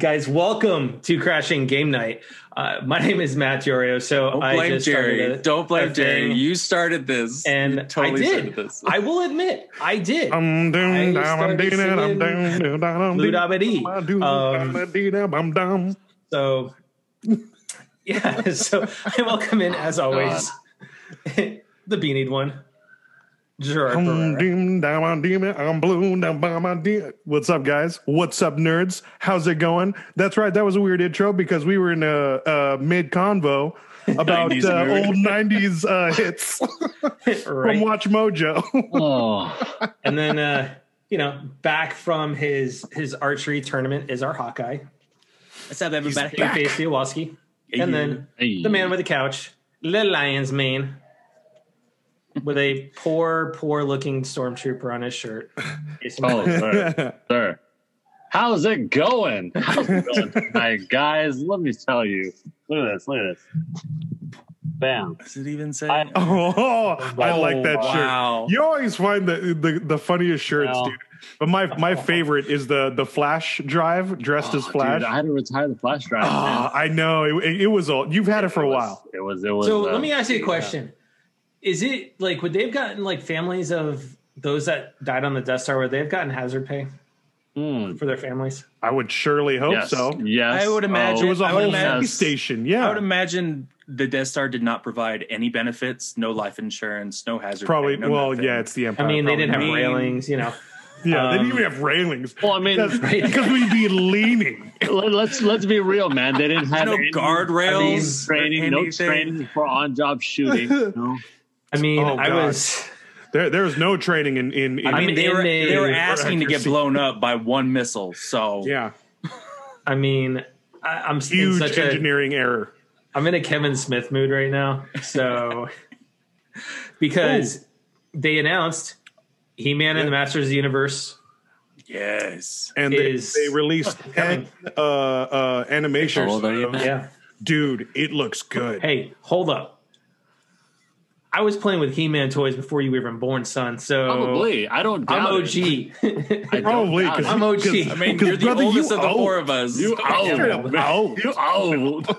guys, welcome to Crashing Game Night. Uh, my name is Matt Diorio. So Don't I blame just Jerry. a- Don't blame Jerry. thing, You started this. and You totally I started did. this. I will admit, I did. I'm down, I down, I'm started doing I'm doing doing Um. So, yeah. So I welcome in as always the beanied one, Gerard I'm Barrera. down, I'm I'm blue, down, by my dim. What's up, guys? What's up, nerds? How's it going? That's right. That was a weird intro because we were in a, a mid convo about 90s uh, old '90s uh, hits from? Watch Mojo. Oh, And then, uh, you know, back from his his archery tournament is our Hawkeye, What's up, everybody? Face Diawoski. And then Hey. the man with the couch, the lion's mane, with a poor, poor looking stormtrooper on his shirt. Oh, sir, sir. How's it going? How's it going tonight, guys? Let me tell you. Look at this. Look at this. Bam. Does it even say? I- oh, I like that wow. shirt. You always find the the, the funniest shirts, Well. dude. But my my favorite is the the Flash drive dressed as Flash. Dude, I had to retire the flash drive. Ah, I know it, it was old. You've had it for a It was- while. It was. It was. So uh, let me ask you a question. Is it like would they've gotten like families of those that died on the Death Star, would they've gotten hazard pay hmm, for their families? I would surely hope yes. so. Yes. I would imagine- It was a I whole imagine- space station. Yeah, I would imagine the Death Star did not provide any benefits, no life insurance, no hazard. probably. pay, no well, nothing. yeah, it's the Empire. I mean, they didn't have Probably. railings, you know. yeah, they um, didn't even have railings. Well, I mean, because, Right. we'd be leaning. let- let's let's be real, man. They didn't have no guardrails, training, no training for on-job shooting. You know? I mean, Oh, I was. There, there was no training in in. in I mean, they were in they were asking to get blown up by one missile. So yeah, I mean, I, I'm in huge such a. engineering error. I'm in a Kevin Smith mood right now. So, because they announced He Man and the Masters of the Universe. yes, And they, Is- they released ten uh, uh, animations. Oh, of- go. Yeah. Dude, it looks good. Hey, hold up. I was playing with He Man toys before you were even born, son. So Probably. I don't I'm OG. it. I don't Probably doubt it. I'm OG. I mean, 'Cause you're the brother, you of the old. four of us. You Straight old. old. You old.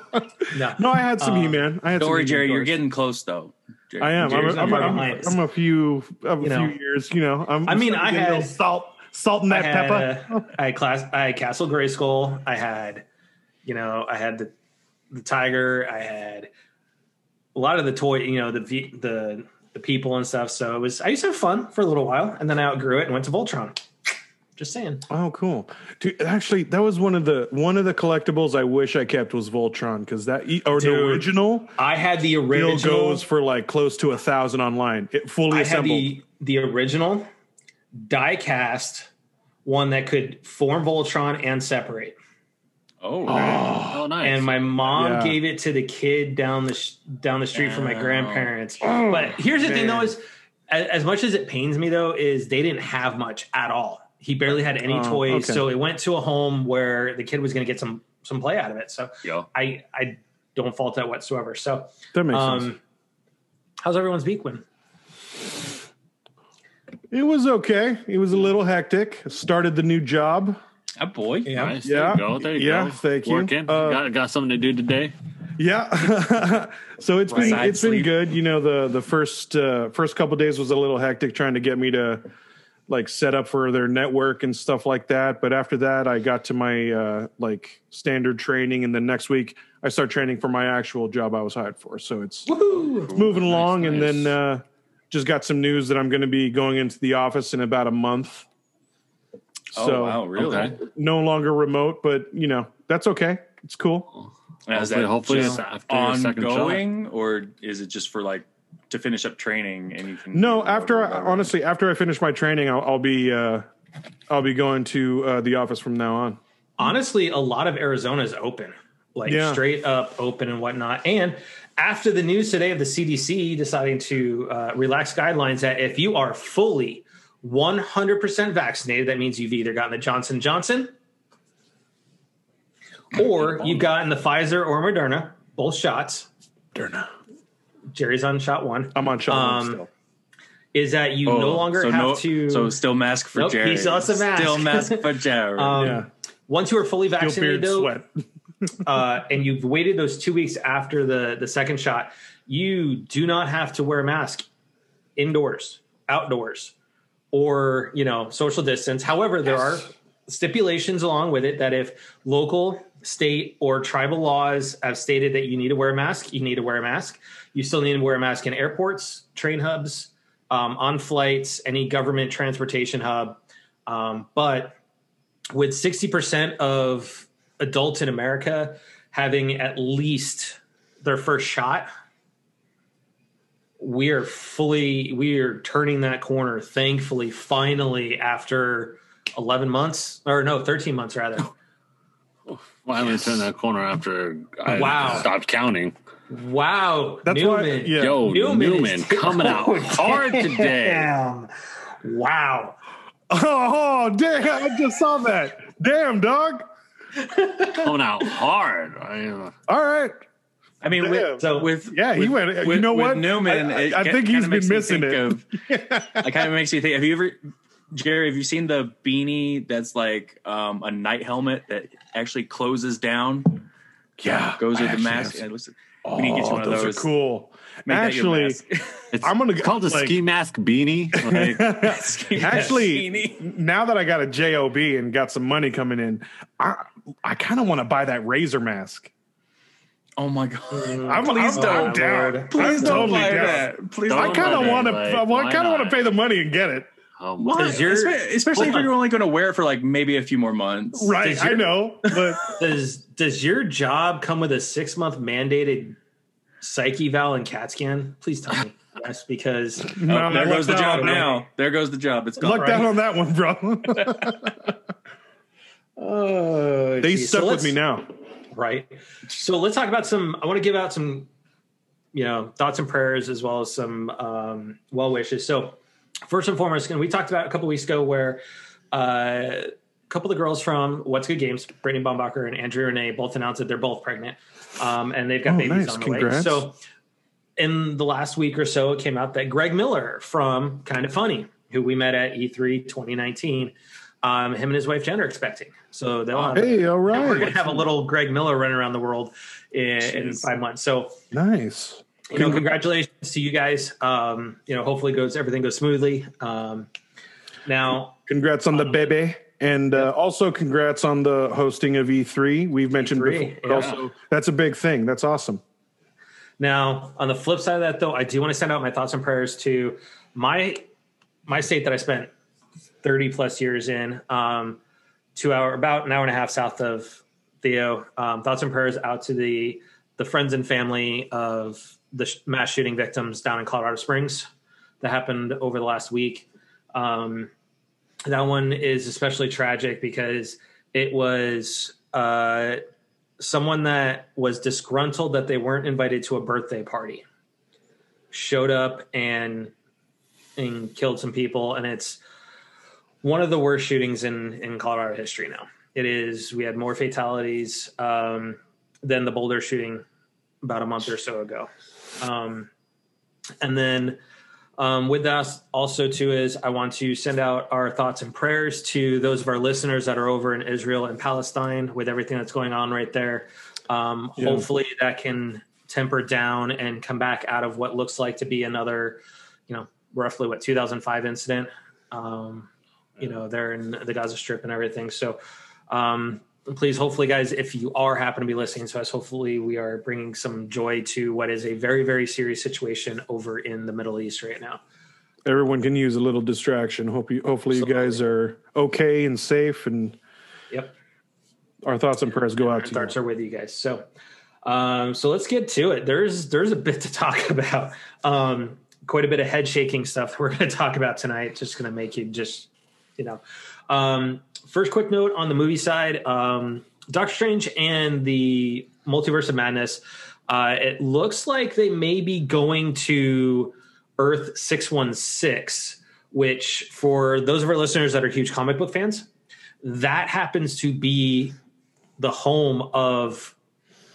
no. No, I had some Um, He-Man. I had Don't some worry, He-Man Jerry. You're getting close though. Jerry. I am. I'm, Jerry's I'm, I'm, I'm, behind. I'm a few of a You few know. years. You know, I'm. I mean, I to a little had- salt, salt in I that had, pepper. uh, I had class. I had Castle Grayskull. I had, you know, I had the the tiger. I had a lot of the toy. You know, the the the people and stuff. So it was. I used to have fun for a little while, and then I outgrew it and went to Voltron. Just saying. Oh, cool. Dude, actually, that was one of the one of the collectibles I wish I kept was Voltron because that or the original I had the original. goes for like close to a thousand online. It fully I had assembled. the the original die cast one that could form Voltron and separate. Oh, Oh, nice. and my mom Yeah. gave it to the kid down the sh- down the street from my Oh. grandparents. but here's the thing, though: is as, as much as it pains me, though, is they didn't have much at all. He barely had any Oh, toys, okay. so it went to a home where the kid was going to get some some play out of it. So Yo. I I don't fault that whatsoever. So that makes sense. um, how's everyone's week been? It was okay. It was a little hectic. Started the new job. A boy. Nice. Yeah. There you go. There you Yeah, go. thank you. Working. Uh, got, got something to do today. Yeah. so it's been Side it's been good. You know, the the first uh first couple days was a little hectic trying to get me to like set up for their network and stuff like that. But after that I got to my uh like standard training and then next week I start training for my actual job I was hired for. So it's Woohoo! moving along and nice. then uh just got some news that I'm going to be going into the office in about a month. Oh So wow, really? Okay. no longer remote, but you know, that's okay. It's cool. Now, is Hopefully, that hopefully just after your ongoing, or is it just for like to finish up training and you can? No, after I, honestly, after I finish my training, I'll, I'll be uh, I'll be going to uh, the office from now on. honestly, a lot of Arizona is open, like Yeah. straight up open and whatnot. And after the news today of the CDC deciding to uh, relax guidelines, that if you are fully 100% vaccinated, that means you've either gotten the Johnson Johnson or you've gotten the Pfizer or Moderna, both shots. Moderna. Jerry's on shot one. I'm on shot one Um, still. Is that you Oh, no longer so have no- to? So still mask for Nope, he Jerry. still has a mask. Still mask for Jerry. Um, Yeah. once you are fully vaccinated, beard though, sweat. uh, and you've waited those two weeks after the the second shot, you do not have to wear a mask indoors, outdoors, or you know social distance. However, there are stipulations along with it that if local, state, or tribal laws have stated that you need to wear a mask, you need to wear a mask. You still need to wear a mask in airports, train hubs, um, on flights, any government transportation hub. Um, but with 60% of adults in America having at least their first shot, we are fully, we are turning that corner, thankfully, finally, after 11 months, or no, 13 months rather. Finally turned that corner after I Wow. stopped counting. Wow. That's why- Newman. yeah. Yo, Newman, is- coming out Oh, hard today. Damn. Wow. Oh, damn! I just saw that. Damn, dog. Coming out hard. I, uh, All right. I mean, with, So- with Yeah, he with- went- you with- know with what? Newman, I- it I think he's been missing think it. Of, it kind of makes me think. Have you ever, Jerry? Have you seen the beanie that's like um, a night helmet that actually closes down? Yeah, goes I with the mask. have And it looks, Oh, we need to get you one of those those. are cool. Make Actually, it's I'm gonna go- called a like- ski mask beanie. Like, Ski Actually, beanie. now that I got a job and got some money coming in, I I kind of want to buy that Razer mask. Oh my god! I'm, Please I'm, don't. I'm down. Please I'm don't totally buy down. that. Please Don't I don't kind of that. want to. I kind of want to pay the money and get it. oh my Why? Your- Especially if you're only going to wear it for like maybe a few more months. Right, Does I know, but Does does your job come with a six month mandated psyche eval and CAT scan? Please tell me. Yes, because no, Oh, there goes the job out. now. There goes the job. It's gone. Lucked out on that one, bro. oh, they geez. stuck So with me now. Right? So let's talk about some. I want to give out some, you know, thoughts and prayers as well as some um, well wishes. So first and foremost, and we talked about a couple weeks ago where uh, a couple of the girls from What's Good Games, Brittany Bombacher and Andrea Renee, both announced that they're both pregnant, um, and they've got Oh, babies nice. on the way. So in the last week or so, it came out that Greg Miller from Kind of Funny, who we met at E E3 2019, um, him and his wife Jen are expecting. So they'll have Hey, all we're gonna have a little Greg Miller running around the world in, in five months. So nice. you know, congratulations to you guys. Um, you know, hopefully goes everything goes smoothly. Um, now, Congrats on the baby. And uh, also, congrats on the hosting of E3. We've mentioned E3, before. yeah. Also, that's a big thing. That's awesome. now on the flip side of that, though, I do want to send out my thoughts and prayers to my my state that I spent thirty plus years in. Um, two hour, about an hour and a half south of Theo. Um, thoughts and prayers out to the the friends and family of the sh- mass shooting victims down in Colorado Springs that happened over the last week. Um, that one is especially tragic because it was uh, someone that was disgruntled that they weren't invited to a birthday party, showed up and and killed some people, and it's one of the worst shootings in in Colorado history. Now it is. We had more fatalities um, than the Boulder shooting about a month or so ago, um, and then um, with that also too is i want to send out our thoughts and prayers to those of our listeners that are over in israel and palestine with everything that's going on right there um, Yeah. hopefully that can temper down and come back out of what looks like to be another you know roughly what 2005 incident um, you know there in the gaza strip and everything. So um, please hopefully guys if you are happen to be listening to us hopefully we are bringing some joy to what is a very very serious situation over in the middle east right now. Everyone can use a little distraction. Hope you, hopefully, you guys are okay and safe. And yep. our thoughts and prayers go out our to you. thoughts are with you guys. So um so let's get to it. There's there's a bit to talk about. Um quite a bit of head shaking stuff that we're going to talk about tonight. Just going to make you just you know um first quick note on the movie side um doctor strange and the multiverse of madness uh it looks like they may be going to earth 616 which for those of our listeners that are huge comic book fans that happens to be the home of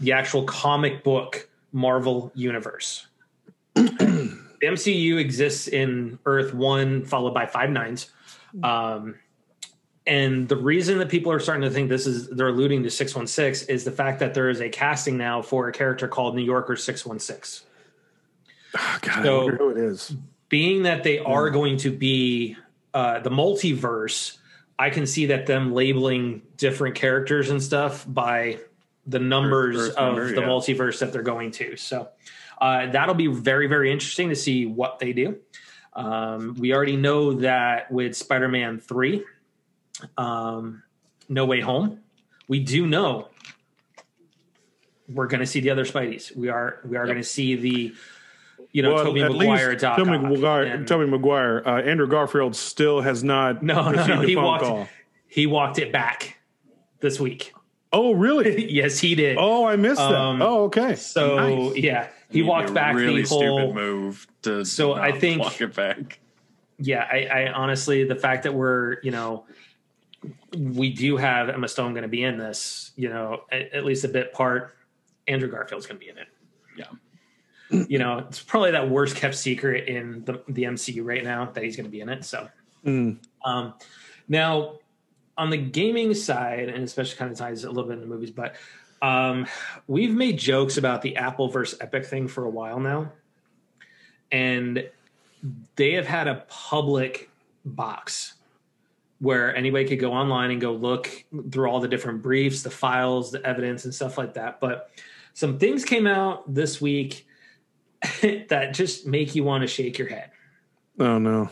the actual comic book Marvel universe. the MCU exists in Earth One, followed by Five Nines. Um, and the reason that people are starting to think this is they're alluding to 616 is the fact that there is a casting now for a character called New Yorker 616. Oh, God, So- who it is. Being that they are going to be uh, the multiverse, I can see that them labeling different characters and stuff by the numbers First of number, the yeah. multiverse that they're going to. So uh, that'll be very, very interesting to see what they do. Um, we already know that with Spider Man 3, um, No Way Home, we do know we're going to see the other Spideys. We are we are going to see the you know Tobey at Maguire, least Doc Tobey Ock, Maguire, and- Tobey Maguire, uh, Andrew Garfield still has not No, no, no, a he phone walked- call. he walked it back this week. Oh, really? yes, he did. Oh, I missed Um, that. Oh, okay. so Nice. yeah, he It'd walked back really the whole. stupid move to So I think- walk it back. Yeah, I, I honestly, the fact that we're you know, we do have Emma Stone going to be in this, you know, at, at least a bit part. Andrew Garfield's going to be in it. Yeah. You know, it's probably that worst kept secret in the, the MCU right now that he's going to be in it. So, Mm. Um, now, on the gaming side, and especially kind of ties a little bit into movies, but um, we've made jokes about the Apple versus Epic thing for a while now, and they have had a public box where anybody could go online and go look through all the different briefs, the files, the evidence, and stuff like that. But some things came out this week that just make you want to shake your head Oh no.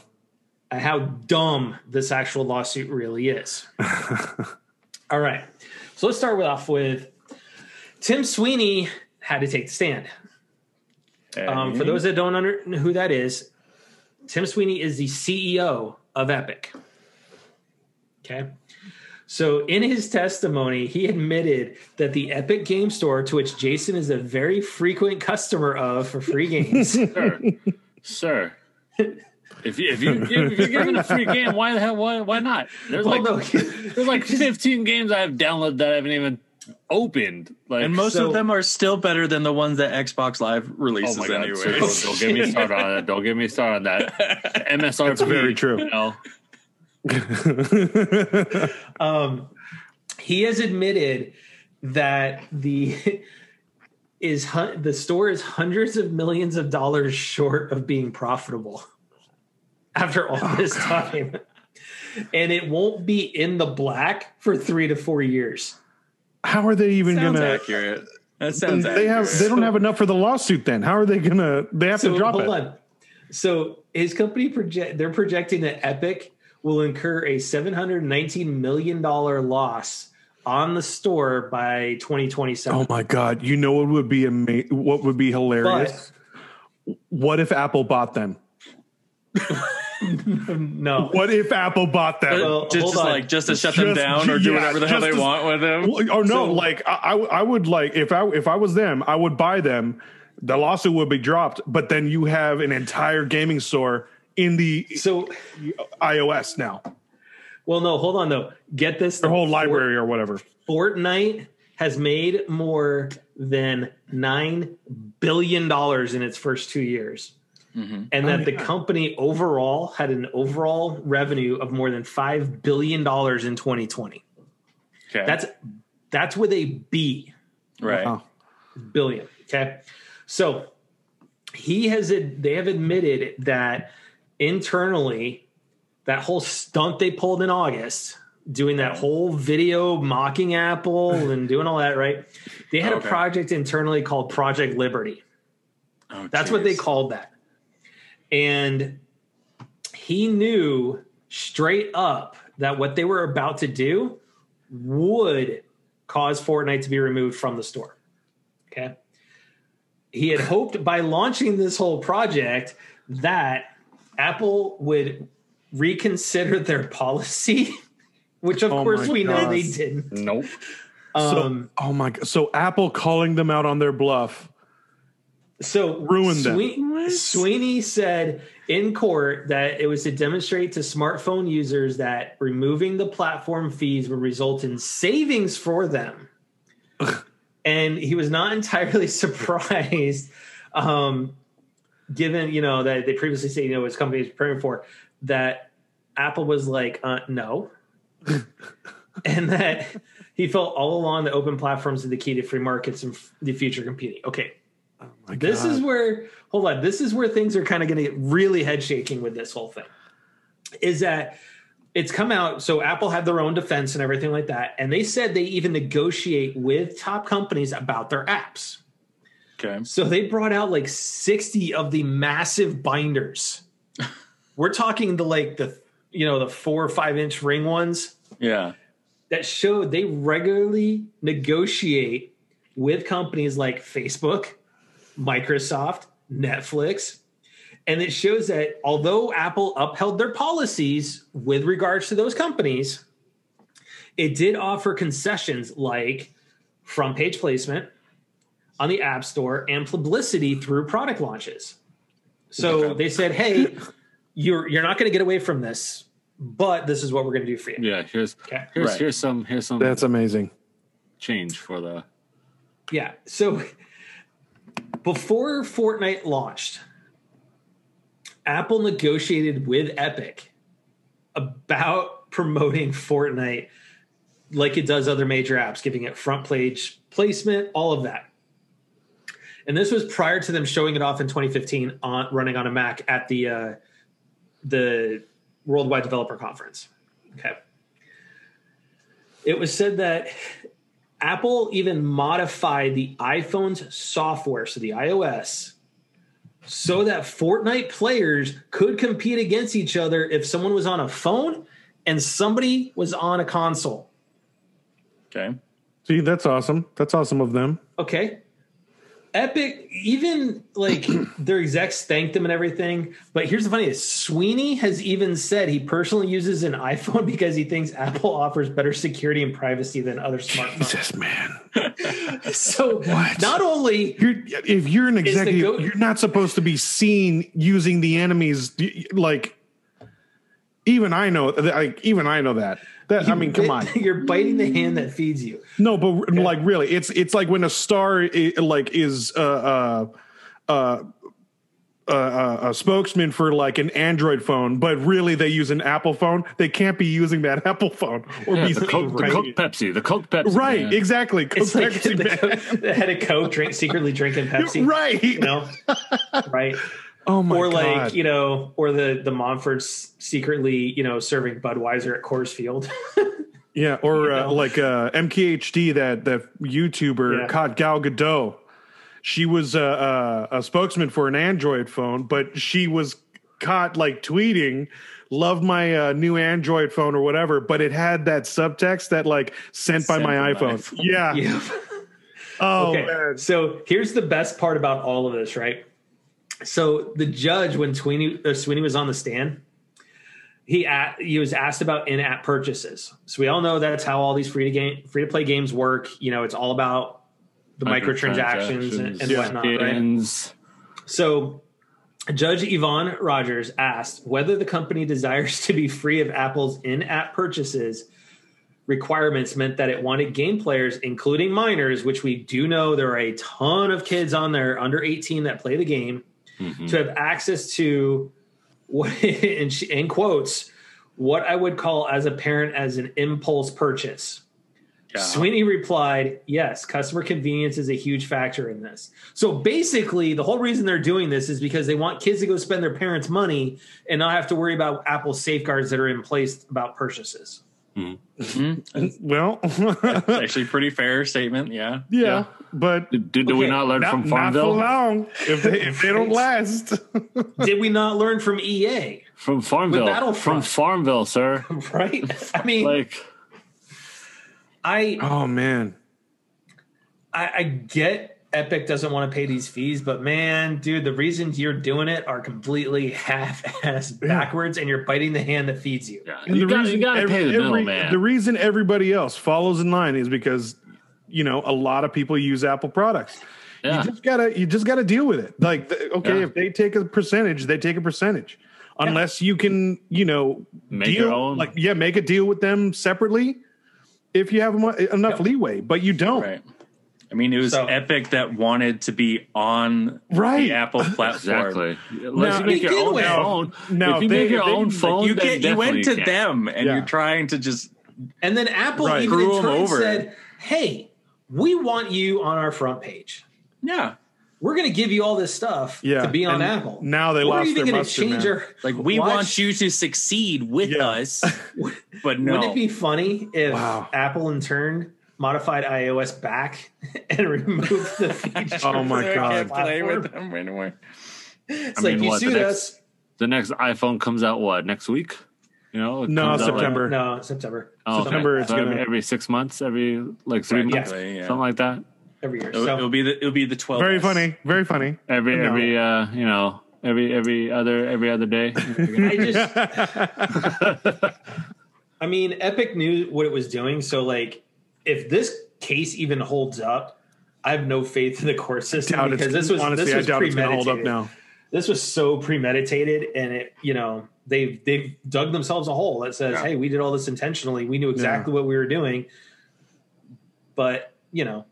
At how dumb this actual lawsuit really is. All right. So let's start off with Tim Sweeney had to take the stand. Um, for those that don't under, know who that is, Tim Sweeney is the CEO of Epic. Okay. So in his testimony, he admitted that the Epic Game Store, to which Jason is a very frequent customer of for free games, Sir, sir. If you if you if you're giving a free game, why the hell why why not? There's well, like no, there's like 15 games I've downloaded that I haven't even opened. Like and most So- of them are still better than the ones that Xbox Live Oh releases my god! anyway. sir, Don't, don't get me started on that. Don't get me started on that. MSR. That's very true. You know, um, he has admitted that the is hun- the store is hundreds of millions of dollars short of being profitable after all Oh, this time and it won't be in the black for three to four years How are they even sounds gonna? accurate. That sounds They have. accurate. They don't have enough for the lawsuit. Then how are they gonna? They have to so drop hold it. on so his company project they're projecting that epic will incur a 719 million dollar loss on the store by 2027 Oh my god! You know what would be ama- What would be hilarious? what if Apple bought them? no What if Apple bought them? Well, just, just like just to shut them down or do yeah, whatever the hell they to- want with them. Well, oh no! So- like I, I, I would like if I if I was them, I would buy them. The lawsuit would be dropped, but then you have an entire gaming store in the so iOS now, Well, no, hold on though. Get this: their whole library or whatever. Fortnite has made more than nine billion dollars in its first two years, Mhm. and that Oh, the yeah. company overall had an overall revenue of more than five billion dollars in 2020. Okay, That's that's with a B right. Wow. billion. Okay, so he has they have admitted that internally that whole stunt they pulled in August, doing that whole video mocking Apple and doing all that, right? They had Okay. a project internally called Project Liberty. Oh, That's what they called that. And he knew straight up that what they were about to do would cause Fortnite to be removed from the store. Okay. He had hoped by launching this whole project that Apple would reconsider their policy, which of Oh course my we know they didn't. nope. Um, oh my god! So Apple calling them out on their bluff. So Ruined them. Sweeney, Sweeney said in court that it was to demonstrate to smartphone users that removing the platform fees would result in savings for them. and he was not entirely surprised, um, given you know that they previously said you know his company is preparing for that. Apple was like, uh, no, and that he felt all along that open platforms are the key to free markets and f- the future competing. Okay, My this God. is where hold on this is where things are kind of going to get really head shaking with this whole thing is that it's come out so apple had their own defense and everything like that and they said they even negotiate with top companies about their apps Okay. so they brought out like 60 of the massive binders we're talking the like the you know the four or five inch ring ones Yeah. that showed they regularly negotiate with companies like Facebook, Microsoft, Netflix. And it shows that although Apple upheld their policies with regards to those companies, it did offer concessions like front page placement on the App Store and publicity through product launches. So they said, hey, you're you're not going to get away from this, but this is what we're going to do for you. Yeah, here's Okay. here's Right. here's some here's some That's amazing. change for the Yeah. So before Fortnite launched, Apple negotiated with Epic about promoting Fortnite like it does other major apps, giving it front page placement, all of that. And this was prior to them showing it off in 2015 on running on a Mac at the uh, the Worldwide Developer Conference. Okay. It was said that Apple even modified the iPhone's software, so the iOS, so that Fortnite players could compete against each other if someone was on a phone and somebody was on a console. Okay. See, that's awesome. That's awesome of them. Okay. Epic, even like their execs thanked them and everything. But here's the funny Sweeney has even said he personally uses an iPhone because he thinks Apple offers better security and privacy than other smartphones. Jesus, man. So What? not only You're, if you're an executive, go- you're not supposed to be seen using the enemy's like. Even I know, like even I know that. That I mean, come on. You're biting the hand that feeds you. No, but like really, it's it's like when a star i- like is uh uh uh. Uh, uh, a spokesman for like an Android phone, but really they use an Apple phone. They can't be using that Apple phone or yeah, be the Coke, the. Coke Pepsi, the Coke Pepsi. right, man. exactly. Coke It's like Pepsi, the. Coke, the head of Coke drink secretly drinking Pepsi. right. You know, right? Oh my or god. like you know, or the the Monforts secretly you know serving Budweiser at Coors Field. Yeah, or You uh, like uh, MKBHD, that that YouTuber Yeah. caught Gal Gadot. She was uh, uh, a spokesman for an Android phone, but she was caught like tweeting, "Love my uh, new Android phone" or whatever. But it had that subtext that like sent by Sent my my iPhone. iPhone. Yeah. yeah. Oh okay. man. So here's the best part about all of this, right? So the judge, when Sweeney uh, Sweeney was on the stand, he a- he was asked about in-app purchases. So we all know that's how all these free to game free to play games work. You know, it's all about the microtransactions and, and Yeah. whatnot, right? So, Judge Yvonne Rogers asked whether the company desires to be free of Apple's in app purchases requirements meant that it wanted game players, including minors, which we do know there are a ton of kids on there under 18 that play the game, Mhm. to have access to what, in, in quotes, what I would call as a parent as an impulse purchase. Yeah. Sweeney replied, Yes, customer convenience is a huge factor in this. So basically, the whole reason they're doing this is because they want kids to go spend their parents' money and not have to worry about Apple's safeguards that are in place about purchases. Mhm. Well, Actually, pretty fair statement. Yeah. yeah, but Did, did we not learn not, from not for Farmville? long. If they, if they don't last, Did we not learn from EA? From Farmville. From Farmville, sir. Right? I mean, Like, I, oh man. I I get Epic doesn't want to pay these fees, but man, dude, the reasons you're doing it are completely half-ass backwards, and you're biting the hand that feeds you. yeah, And you the got reason you got to every- pay the every- middleman. The reason everybody else follows in line is because you know a lot of people use Apple products. Yeah. You just gotta you just gotta deal with it. Like okay, Yeah. if they take a percentage, they take a percentage. Unless you can, you know, Make deal, your own. like yeah, make a deal with them separately if you have enough Yep. leeway, but you don't. Right. I mean, it was So- Epic that wanted to be on Right. the Apple platform. Exactly. Unless you make You your own win. phone. Now, if you they- make your they- own like, phone, You then get you went to definitely can. them and Yeah. you're trying to just And then Apple Right. even Screw in 'em turn over. said, "Hey, we want you on our front page. Yeah. We're going to give you all this stuff Yeah, to be on and Apple. now they We're lost even their gonna mustard, change man. our Like we watch- want you to succeed with Yeah. us, but no. Wouldn't it be funny if Wow. Apple in turn modified iOS back and removed the feature? Oh my for their God. can't play platform? with them anymore. It's I like mean, you what, the sued next- us. The next iPhone comes out what next week? You know, No, comes out, like- September. No, September. Oh, okay. September, it's So every, gonna- every six months, every like three Right, yeah. months, Yeah. something like that. Every year. It'll, So it'll be the it'll be the twelve. Very funny. Very funny. Every No. every uh, you know, every every other every other day. I just I mean, Epic knew what it was doing. So, like, if this case even holds up, I have no faith in the court system doubt because this was honestly, this was I doubt it's going to hold up premeditated. now. This was so premeditated, and it, you know, they've they've dug themselves a hole that says, Yeah. "Hey, we did all this intentionally. We knew exactly what we were doing." But you know,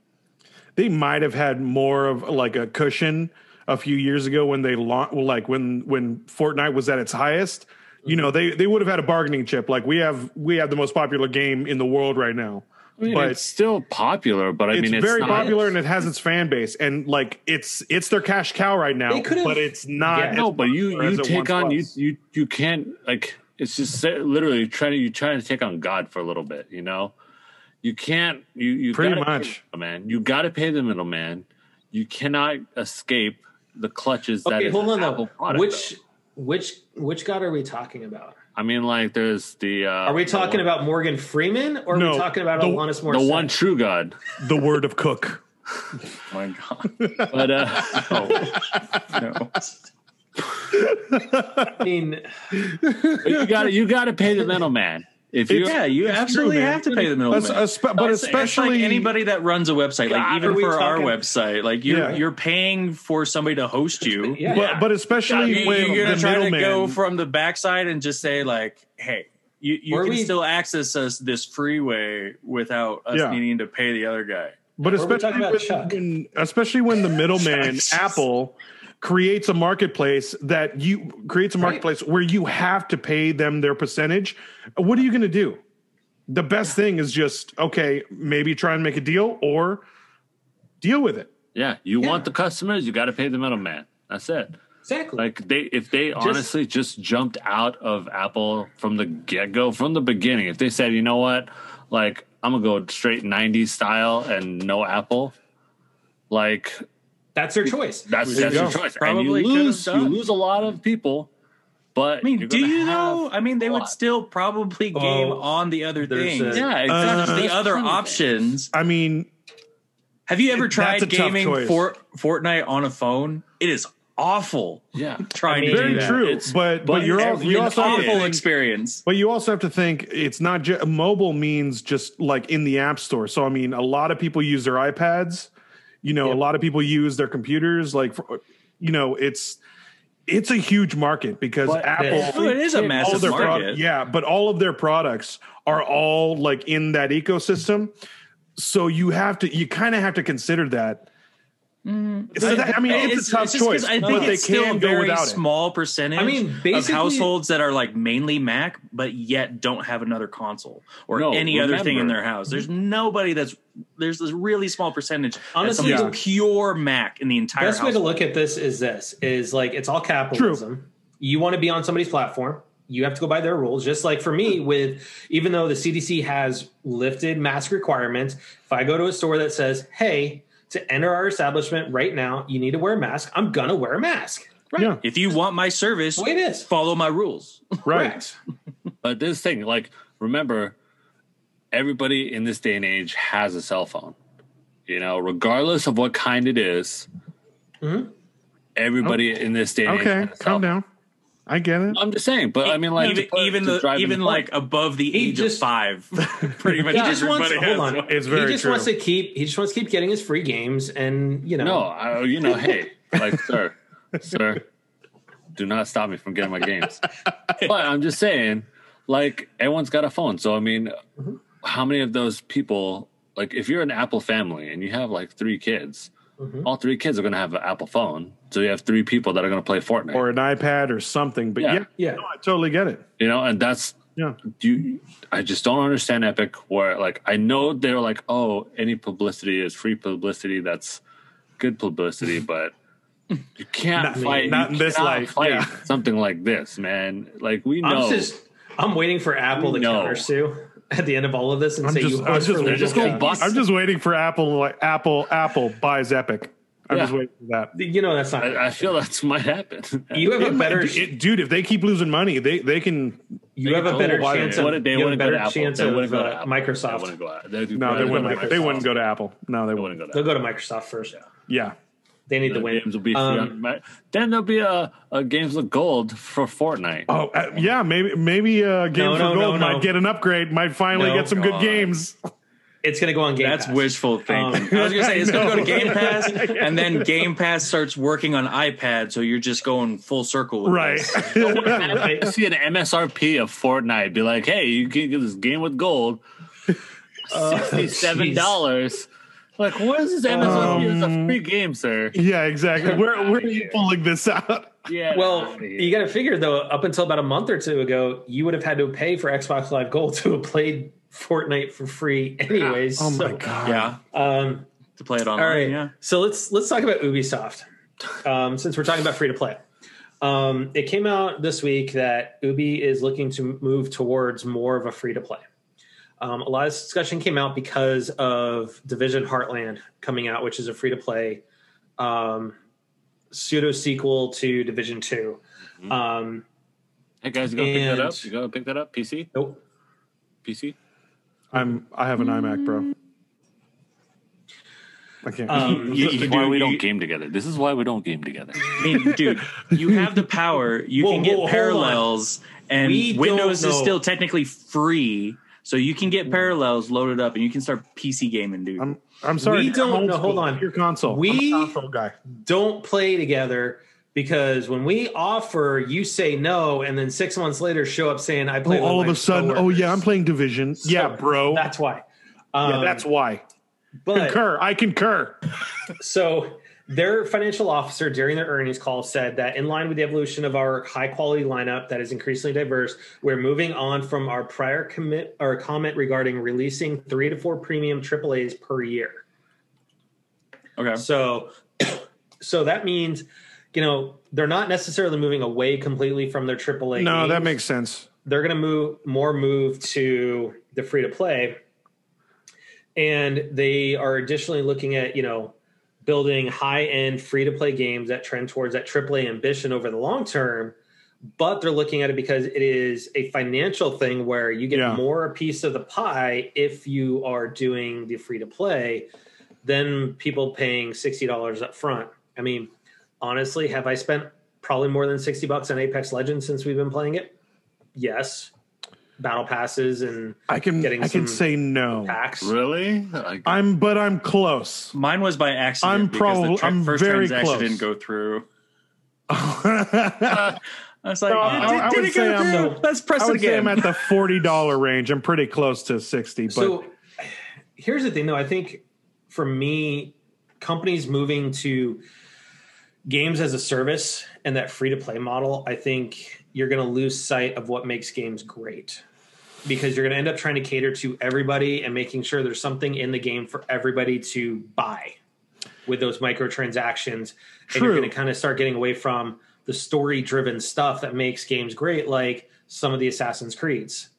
They might have had more of like a cushion a few years ago when they launched, like when when Fortnite was at its highest. You mm-hmm. know, they they would have had a bargaining chip. Like we have we have the most popular game in the world right now. I mean, But- it's still popular, but I it's mean, it's very not, popular and it has its fan base and like it's it's their cash cow right now but it's not Yeah. No, but you you take once on you was. you you can't like it's just literally trying to you trying to take on God for a little bit, you know. You can't you you Pretty gotta pay much. the middleman. You got to pay the middleman. You cannot escape the clutches that okay, is hold on an Apple though. product, Which though. which which God are we talking about? I mean, like there's the uh, Are we talking one, about Morgan Freeman or are No, we talking about the- Alanis the one true God? the word of cook Oh my god. But uh, No. I mean, you got to you got to pay the middleman. If you Yeah, you absolutely true, have to pay the middleman. espe- but It's- it's especially like anybody that runs a website, like God, even are we for our website, like you're Yeah. you're paying for somebody to host you. yeah. but, but especially You- when you're gonna the try to middleman go from the backside and just say like, "Hey, you, you Were can we- still access us this freeway without us Yeah. needing to pay the other guy." but especially when, when- especially when the middleman Apple creates a marketplace that you creates a Right. marketplace where you have to pay them their percentage. What are you going to do? The best thing is just okay, maybe try and make a deal or deal with it. yeah, you Yeah. want the customers, you got to pay the middleman. That's it. exactly. Like they, if they honestly just jumped out of Apple from the get go, from the beginning, if they said, you know what, like I'm gonna go straight '90s style and no Apple, like That's their choice. that's There that's you your choice, Probably and you lose, you lose a lot of people. But I mean, do you have know? I mean, they would still probably oh, game Oh, on the other things. a- Yeah, exactly. not just the other options. I mean, Have you ever tried gaming for Fortnite on a phone? It is awful. Yeah. Trying I mean, to very do that. true. It's But but, you're all, every- you also awful think- experience. But you also have to think it's not just mobile means just like in the app store. So I mean, a lot of people use their iPads. You know, Yep. a lot of people use their computers. Like, for, you know, it's it's a huge market because But- Apple. Oh, it is a massive market. prod- yeah, but all of their products are all like in that ecosystem. So you have to, you kind of have to consider that. Mm-hmm. So that- I mean, it's, a tough just 'cause choice, I think but they it's still can a go very without it. small percentage. I mean, of households that are like mainly Mac, but yet don't have another console or No, any other thing in their house. There's nobody that's there's this really small percentage. Honestly, Honestly, yeah. pure Mac in the entire. Best way to look at this is this: is like it's all capitalism. You want to be on somebody's platform. You have to go by their rules. Just like for me, hmm. with even though the CDC has lifted mask requirements, if I go to a store that says, "Hey, to enter our establishment right now, you need to wear a mask," I'm gonna wear a mask. Yeah, If you want my service, The way it is. follow my rules. right. But this thing, like, remember, everybody in this day and age has a cell phone. You know, regardless of what kind it is, mm-hmm. everybody oh. in this day and age Okay, has a cell calm phone. down. I get it. I'm just saying, but I mean, like, even put- even the even the like above the He age just- of five, pretty much He just wants. everybody Hold has on. one. It's very he just true. wants to keep. He just wants to keep getting his free games, and you know. no, I, you know, hey, like, sir, sir, do not stop me from getting my games. but I'm just saying, like, everyone's got a phone, so I mean, Mm-hmm. how many of those people, like, if you're an Apple family and you have like three kids, Mhm. all three kids are going to have an Apple phone, so you have three people that are going to play Fortnite. Or an iPad or something. But Yeah. yeah, Yeah. no, I totally get it. you know and that's Yeah. do you, I just don't understand Epic where like I know they're like, oh, any publicity is free publicity. That's good publicity, but you can't Not- fight. not in this cannot life, Fight yeah. something like this, man. Like we know. I'm just I'm waiting for Apple to No. counter sue at the end of all of this and I'm say just, you I'm host just, for I'm just, go. I'm just waiting for Apple, like Apple, Apple buys Epic. I'm Yeah. just waiting for that. You know that's not. I, I feel that's might happen. you have a It might- better. it- dude. If they keep losing money, they they can. you have a Oh, better chance they of. they a wouldn't go to Apple. chance They of wouldn't go to uh, Apple. They Microsoft. wouldn't go out. They, No, they They'll wouldn't. go to They wouldn't go to Apple. No, they They wouldn't. wouldn't go to They'll Apple. go to Microsoft first. Yeah. yeah. They need The to win. games will be Um, then there'll be a, a games with gold for Fortnite. Oh uh, yeah, maybe maybe uh, Games No, for no, Gold no, no. might get an upgrade. Might finally No, get some good games. It's going to go on Game Pass That's Pass. wishful thinking. Um, I was gonna say it's gonna go to Game Pass, and then Game Pass starts working on iPad, so you're just going full circle. With Right. this. See an MSRP of Fortnite be like, hey, you can get this game with gold, sixty-seven dollars. Like, what is this MSRP? it's a free game, sir. yeah, exactly. Where where are you pulling this out? Yeah. Well, you got to figure though. Up until about a month or two ago, you would have had to pay for Xbox Live Gold to have played Fortnite for free, anyways. Oh my So, god. Yeah, Um, to play it online. all right, Yeah. so let's let's talk about Ubisoft. Um, since we're talking about free to play, um, it came out this week that Ubi is looking to move towards more of a free to play. Um, a lot of discussion came out because of Division Heartland coming out, which is a free to play um, pseudo sequel to Division 2. Um, hey guys, you gotta pick that up. You gotta pick that up. PC, nope. PC. I'm I have an iMac, bro. I can't. Um, You- This you is why do- we don't game together. This is why we don't game together. I mean, dude, you have the power. You Whoa, can get whoa, parallels, and We Windows is still technically free, so you can get parallels loaded up, and you can start PC gaming, dude. I'm I'm sorry. we don't old know- hold on. Your console. We- I'm a console guy. Don't play together because when we offer, you say no, and then six months later show up saying, I play Oh, with all of a sudden, oh yeah, I'm playing Division. yeah, bro. That's why. yeah, Um, that's why. but Concur. I concur. So their financial officer during their earnings call said that in line with the evolution of our high quality lineup that is increasingly diverse, we're moving on from our prior commit or comment regarding releasing three to four premium AAAs per year. okay. So so that means, you know, they're not necessarily moving away completely from their AAA. No, that makes sense. they're going to move more move to the free to play and they are additionally looking at you know building high end free to play games that trend towards that AAA ambition over the long term but they're looking at it because it is a financial thing where you get Yeah. more a piece of the pie if you are doing the free to play than people paying $60 up front i mean honestly have i spent probably more than 60 bucks on apex legends since we've been playing it? Yes battle passes and I can Getting I can say no. packs Really? Like, I'm but I'm close. Mine was by accident. I'm probably- tra- I'm first very transaction close. didn't go through. I I was like, No, "It I- did- I did it say go I'm through? Let's press it would say again. I'm at the forty dollar range. I'm pretty close to sixty, but so here's the thing though i think for me companies moving to games as a service and that free to play model i think you're going to lose sight of what makes games great because you're going to end up trying to cater to everybody and making sure there's something in the game for everybody to buy with those microtransactions. And you're going to kind of start getting away from the story driven stuff that makes games great like some of the assassin's creeds.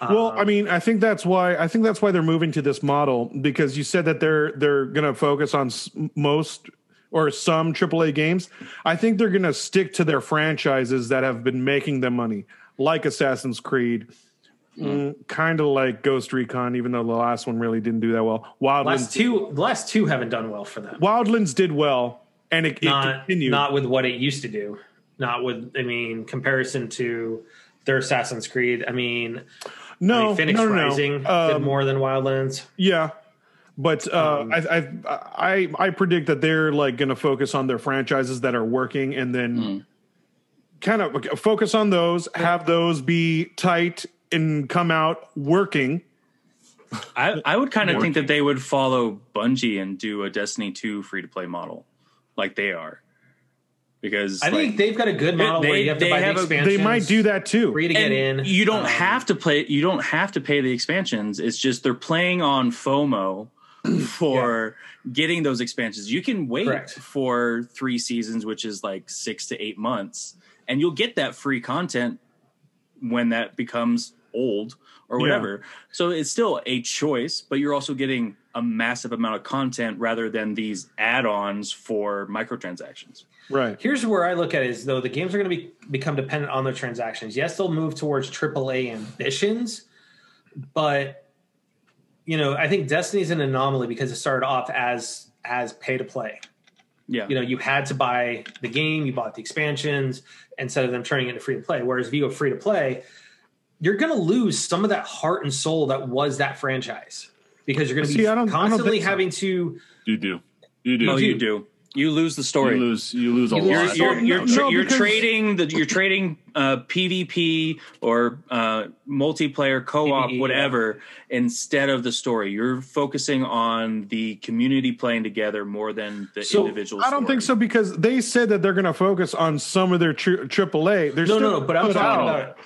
Well, Um, I mean, I think that's why I think that's why they're moving to this model because you said that they're they're going to focus on most or some AAA games. I think they're going to stick to their franchises that have been making them money, like Assassin's Creed, mm, kind of like Ghost Recon, even though the last one really didn't do that well. Wildlands, last two the last two haven't done well for them Wildlands did well, and it, it not continued. not with what it used to do. Not with I mean comparison to their Assassin's Creed. I mean, I no, mean Fenyx no, no, no. Rising did Um, more than Wildlands. Yeah, but uh, Um, I, I I I predict that they're like going to focus on their franchises that are working, and then kind of focus on those, have those be tight and come out working. I, I would kind of think that they would follow Bungie and do a Destiny 2 free to play model like they are. because I think they've got a good model They- where you have to buy have the a- They might do that too. free to get in. You don't Um, have to play. You don't have to pay the expansions. It's just they're playing on FOMO for getting those expansions. You can wait Correct. for three seasons, which is like six to eight months, and you'll get that free content when that becomes old or Yeah. whatever. So it's still a choice, but you're also getting a massive amount of content rather than these add-ons for microtransactions. Right. Here's where I look at it is though the games are going to be become dependent on their transactions. Yes, they'll move towards AAA ambitions, but you know, I think Destiny's an anomaly because it started off as as pay to play. Yeah. You know, you had to buy the game, you bought the expansions instead of them turning it into free to play. Whereas if you go free to play, you're going to lose some of that heart and soul that was that franchise because you're going to See, be I don't- I don't constantly so. having to You do. You do. no, you do. do. You lose the story. You lose. You lose a You lose lot. the you're story. you're, No, tra- no, you're trading the you're trading uh, PvP or uh, multiplayer co-op PvE, whatever instead of the story. You're focusing on the community playing together more than the So individual. I don't think so because they said that they're going to focus on some of their tri- AAA. They're No, still no, no. But I'm talking out- about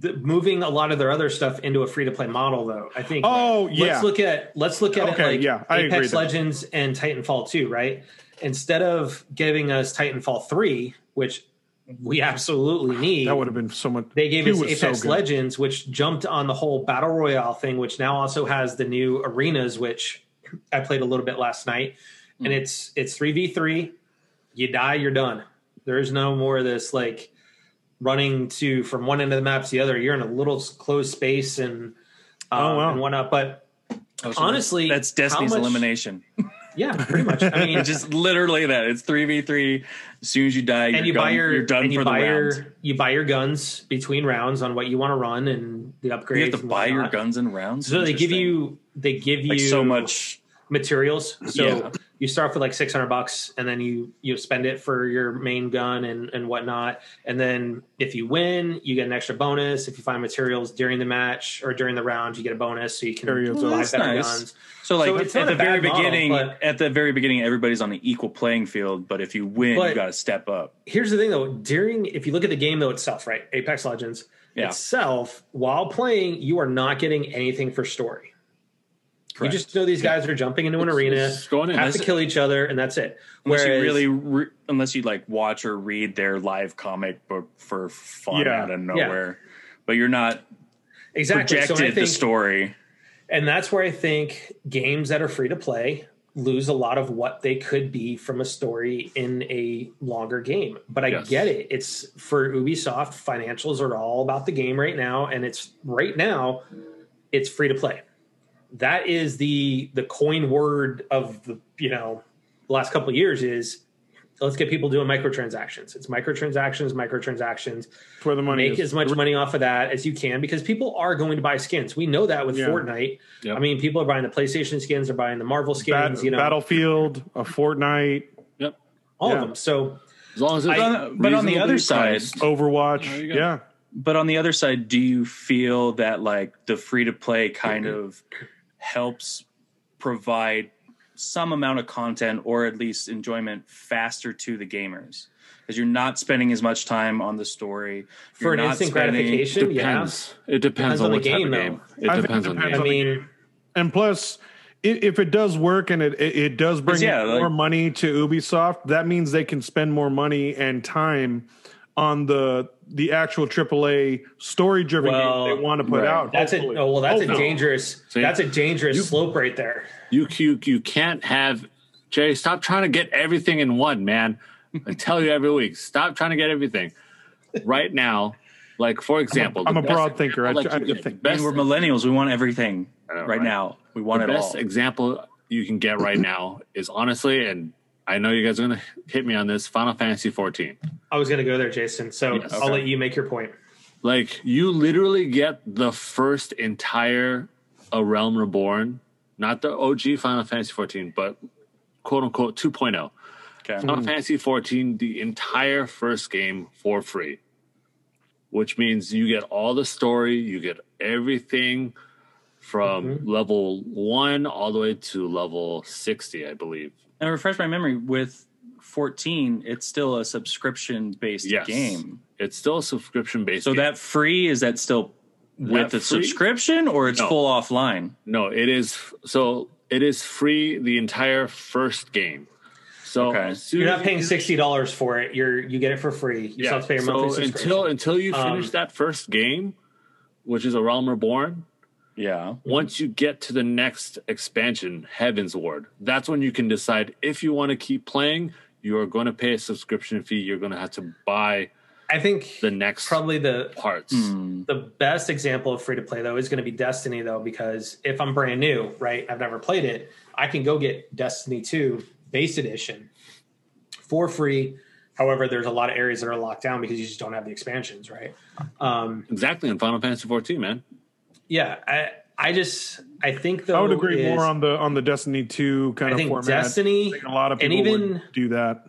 the, moving a lot of their other stuff into a free to play model, though. I think. Oh, yeah. let's look at let's look at Okay, it like yeah, I Apex there. Legends and Titanfall 2, right? Instead of giving us Titanfall 3, which we absolutely need, That would have been so much. they gave us was so Apex. Legends, which jumped on the whole battle royale thing, which now also has the new arenas, which I played a little bit last night, and Hmm. it's it's three v three. You die, you're done. There is no more of this like running to from one end of the map to the other. You're in a little closed space and um, Oh, wow. and whatnot. But Oh, so honestly, that's Destiny's much- elimination. yeah, pretty much. I mean, just literally that. It's three v three. As soon as you die, you're and you done, buy your you're done and you for buy the your round. you buy your guns between rounds on what you want to run and the upgrades. You have to and buy your guns and rounds. So they give you they give you like so much. materials. So Yeah. You start with like six hundred bucks, and then you you spend it for your main gun and and whatnot. And then if you win, you get an extra bonus. If you find materials during the match or during the round, you get a bonus, so you can Carry it buy better nice. guns. So like So it's at the very bad model, beginning, at the very beginning, everybody's on an equal playing field. But if you win, But- you got to step up. Here's the thing though, during if you look at the game though itself, right? Apex Legends Yeah. itself, while playing, you are not getting anything for story. Correct. You just know these guys are jumping into an arena, Just going in. have to kill each other, and that's it. unless Whereas, you really, re- unless you like watch or read their live comic book for fun Yeah. out of nowhere, but you're not exactly. So projected the story. and that's where I think games that are free to play lose a lot of what they could be from a story in a longer game. But I Yes. get it. It's for Ubisoft, financials are all about the game right now, and it's right now it's free to play. That is the the coin word of the you know the last couple of years is let's get people doing microtransactions. It's microtransactions, microtransactions That's where the money make is. as much money off of that as you can because people are going to buy skins. We know that with Yeah. Fortnite. Yep. I mean, people are buying the PlayStation skins, they're buying the Marvel skins, Bat- you know, Battlefield, a Fortnite, Yep. all yeah. of them. So As long as it's I- but on the other side- priced. Overwatch. There you go. Yeah. But on the other side, do you feel that like the free to play kind mm-hmm. of helps provide some amount of content or at least enjoyment faster to the gamers? Because you're not spending as much time on the story. for You're an not instant spending- gratification, yeah. depends. It depends, Depends on, on the game, of though. game. It I think it depends on the depends I mean, And plus, i- if it does work and it it, it does bring yeah, in like- more money to Ubisoft, that means they can spend more money and time on the the actual AAA story driven Well, game they want to put right. out. that's a oh well, that's a oh, Hopefully. dangerous See? that's a dangerous slope right there. You, you you can't have Jay. Stop trying to get everything in one, man. I tell you every week. Stop trying to get everything. Right now, like for example, I'm the a broad thinker. I, example I that you can get- think. I best- mean, we're millennials. We want everything know, right, right? now. We want the it best all. example you can get right now is honestly, and I know you guys are gonna hit me on this. Final Fantasy 14. I was going to go there, Jason. So Yes. I'll Okay. let you make your point. Like you literally get the first entire A Realm Reborn, not the OG Final Fantasy 14, but quote unquote 2.0. okay. Final Fantasy 14, the entire first game for free, which means you get all the story, you get everything from mm-hmm. level one all the way to level 60, I believe. And refresh my memory with 14, it's still a subscription based Yes. game. It's still a subscription based. So that free is that still with the free? subscription or it's No. full offline? no, it is so it is free the entire first game. So Okay. You're not paying sixty dollars for it. You're you get it for free. You still have to pay your monthly so subscription. until until you Um, finish that first game, which is a Realm Reborn, Yeah. once you get to the next expansion, Heavensward, that's when you can decide if you want to keep playing. You are going to pay a subscription fee. You're going to have to buy I think the next probably the parts. Hmm. the best example of free to play though is going to be Destiny though because if I'm brand new, right, I've never played it, I can go get Destiny 2 base edition for free. However, there's a lot of areas that are locked down because you just don't have the expansions, right? Um, Exactly in Final Fantasy 14, man. Yeah, I I just I think though I would agree is- more on the on the Destiny two kind I of format. Destiny I think a lot of and people even would do that.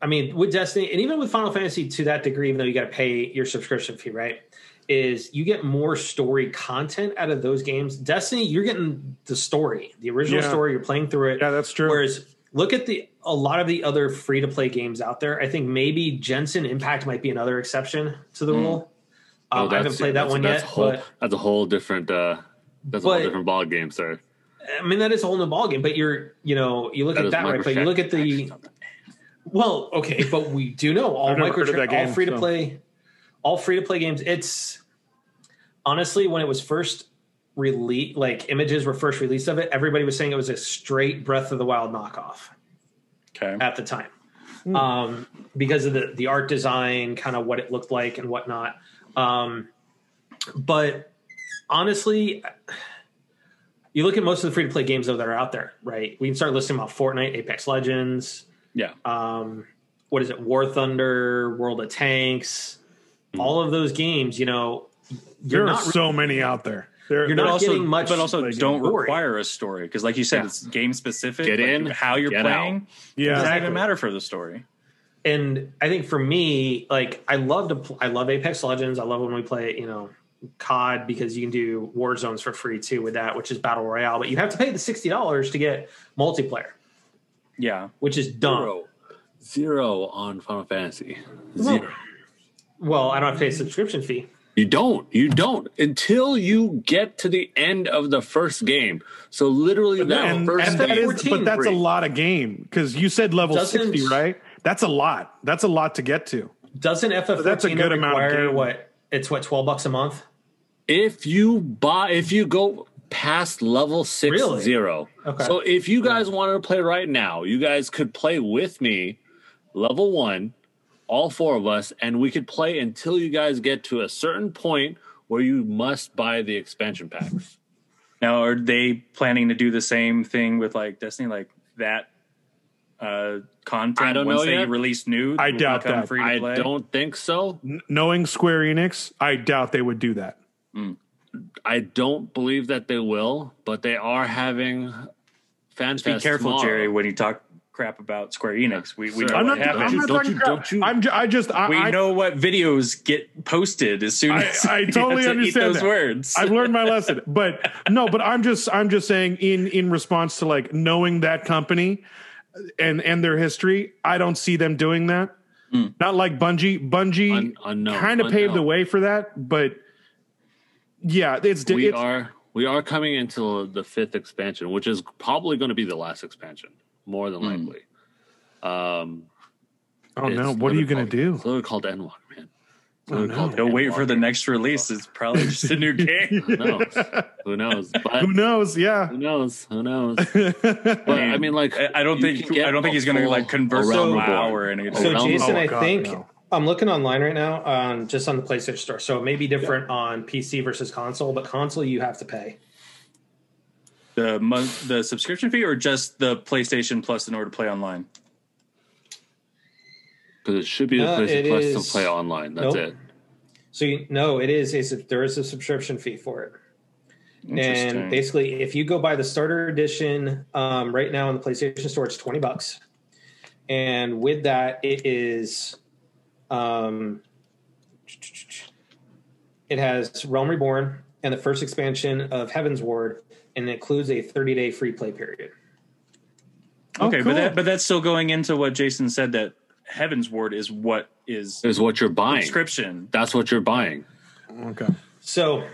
I mean, with Destiny and even with Final Fantasy to that degree, even though you got to pay your subscription fee, right? Is you get more story content out of those games. Destiny, you're getting the story, the original Yeah. story. You're playing through it. Yeah, that's true. Whereas, look at the a lot of the other free to play games out there. I think maybe Genshin Impact might be another exception to the hmm. rule. Oh, Um, I haven't that's- played that one that's yet, a whole, but that's a whole different. Uh, that's a But- whole different ball game, sir. I mean that is a whole new ball game. But you're, you know, you look That at that right. But you look at the. Well, okay, but we do know all I've never micro all free to so. play, all free to play games. It's honestly when it was first released, like images were first released of it, everybody was saying it was a straight Breath of the Wild knockoff Okay. at the time, um, because of the the art design, kind of what it looked like and whatnot. Um, but honestly. You look at most of the free to play games though that are out there, right? We can start listing about Fortnite, Apex Legends, Yeah. um, what is it, War Thunder, World of Tanks, Hmm. all of those games. You know, There are not so many out there. There, You're But not also, getting much but also don't story. require a story because, like you said, Yeah. it's game specific. Get like, in, how you're get playing. yeah, it doesn't Exactly. even matter for the story. And I think for me, like I love to, pl- I love Apex Legends. I love when we play, you know, COD because you can do war zones for free too with that, which is battle royale. But you have to pay the sixty dollars to get multiplayer, Yeah. which is dumb. Zero. Zero on Final Fantasy. Zero. Well, I don't have to pay a subscription fee. You don't. You don't until you get to the end of the first game. So literally that and, first and that game. is, but that's a lot of game because you said level Doesn't- sixty, right? That's a lot. That's a lot to get to. Doesn't FF that's a good amount of require game. what? It's what twelve bucks a month. if you buy if you go past level six Really? zero. Okay. So if you guys wanted to play right now, you guys could play with me, level one, all four of us, and we could play until you guys get to a certain point where you must buy the expansion packs. Now, are they planning to do the same thing with like Destiny, like that uh, content? I don't once know they yet. release new, I doubt that. Free I play? don't think so. N- knowing Square Enix, I doubt they would do that. Hmm. I don't believe that they will, but they are having fan Be fest careful, tomorrow. Jerry, when you talk crap about Square Enix. We, we Sir, know I'm what not. happens. I'm not Don't you- don't you- I'm. ju- I just. I, we I, know what videos get posted as soon I- as I you have totally to eat understand those that. words. I've learned my lesson, but no, but I'm just I'm just saying in in response to like knowing that company and and their history, I don't see them doing that. Not like Bungie. Bungie Un- kind of paved the way for that, but yeah, it's we it's, are we are coming into the fifth expansion, which is probably going to be the last expansion, more than likely. Um, Oh no, what are you gonna do? It's literally called Endwalker, man. It's Oh, literally no. called Go wait for the next release. It's probably just a new game. Who knows? Who knows? But Who knows? Yeah. who knows? Who knows? But I mean, like, I I don't think I don't think he's going to like convert a to realm WoW or anything. So Jason, Oh, I think no. I'm looking online right now on just on the PlayStation Store. So it may be different on PC versus console, but console you have to pay. the month the subscription fee or just the PlayStation Plus in order to play online. Because it should be the Uh, place it Plus is- to play online. That's Nope. it. So you, no, it is a sub- there is a subscription fee for it. And basically, if you go buy the starter edition um, right now in the PlayStation Store, it's twenty bucks. And with that, it is, um, it has Realm Reborn and the first expansion of Heavensward, and it includes a thirty day free play period. Oh, Okay, cool. but that, but that's still going into what Jason said that Heavensward is what is Is what you're buying. subscription. That's what you're buying. okay. So,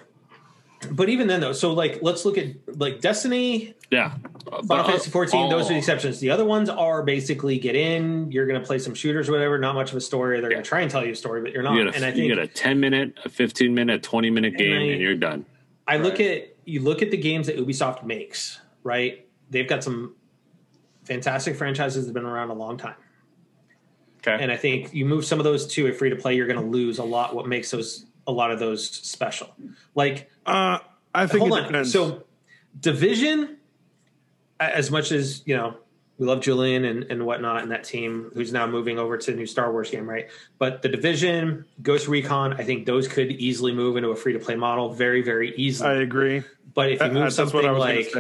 but even then though, so like let's look at like Destiny, Yeah. Final But, uh, Fantasy 14. those are the exceptions. The other ones are basically get in, you're going to play some shooters or whatever. Not much of a story. They're going to try and tell you a story, but you're not. You get, and I think you get a 10 minute, a 15 minute, 20 minute game, I- and you're done. I look at you look at the games that Ubisoft makes, right? They've got some fantastic franchises that have been around a long time. Okay. And I think you move some of those to a free to play, you're going to lose a lot what makes those a lot of those special. Like Uh, I think hold on. depends. So Division as much as, you know, we love Julian and, and whatnot and that team who's now moving over to the new Star Wars game, right? But the Division, Ghost Recon, I think those could easily move into a free to play model very, very easily. I agree. but if you That- move what something like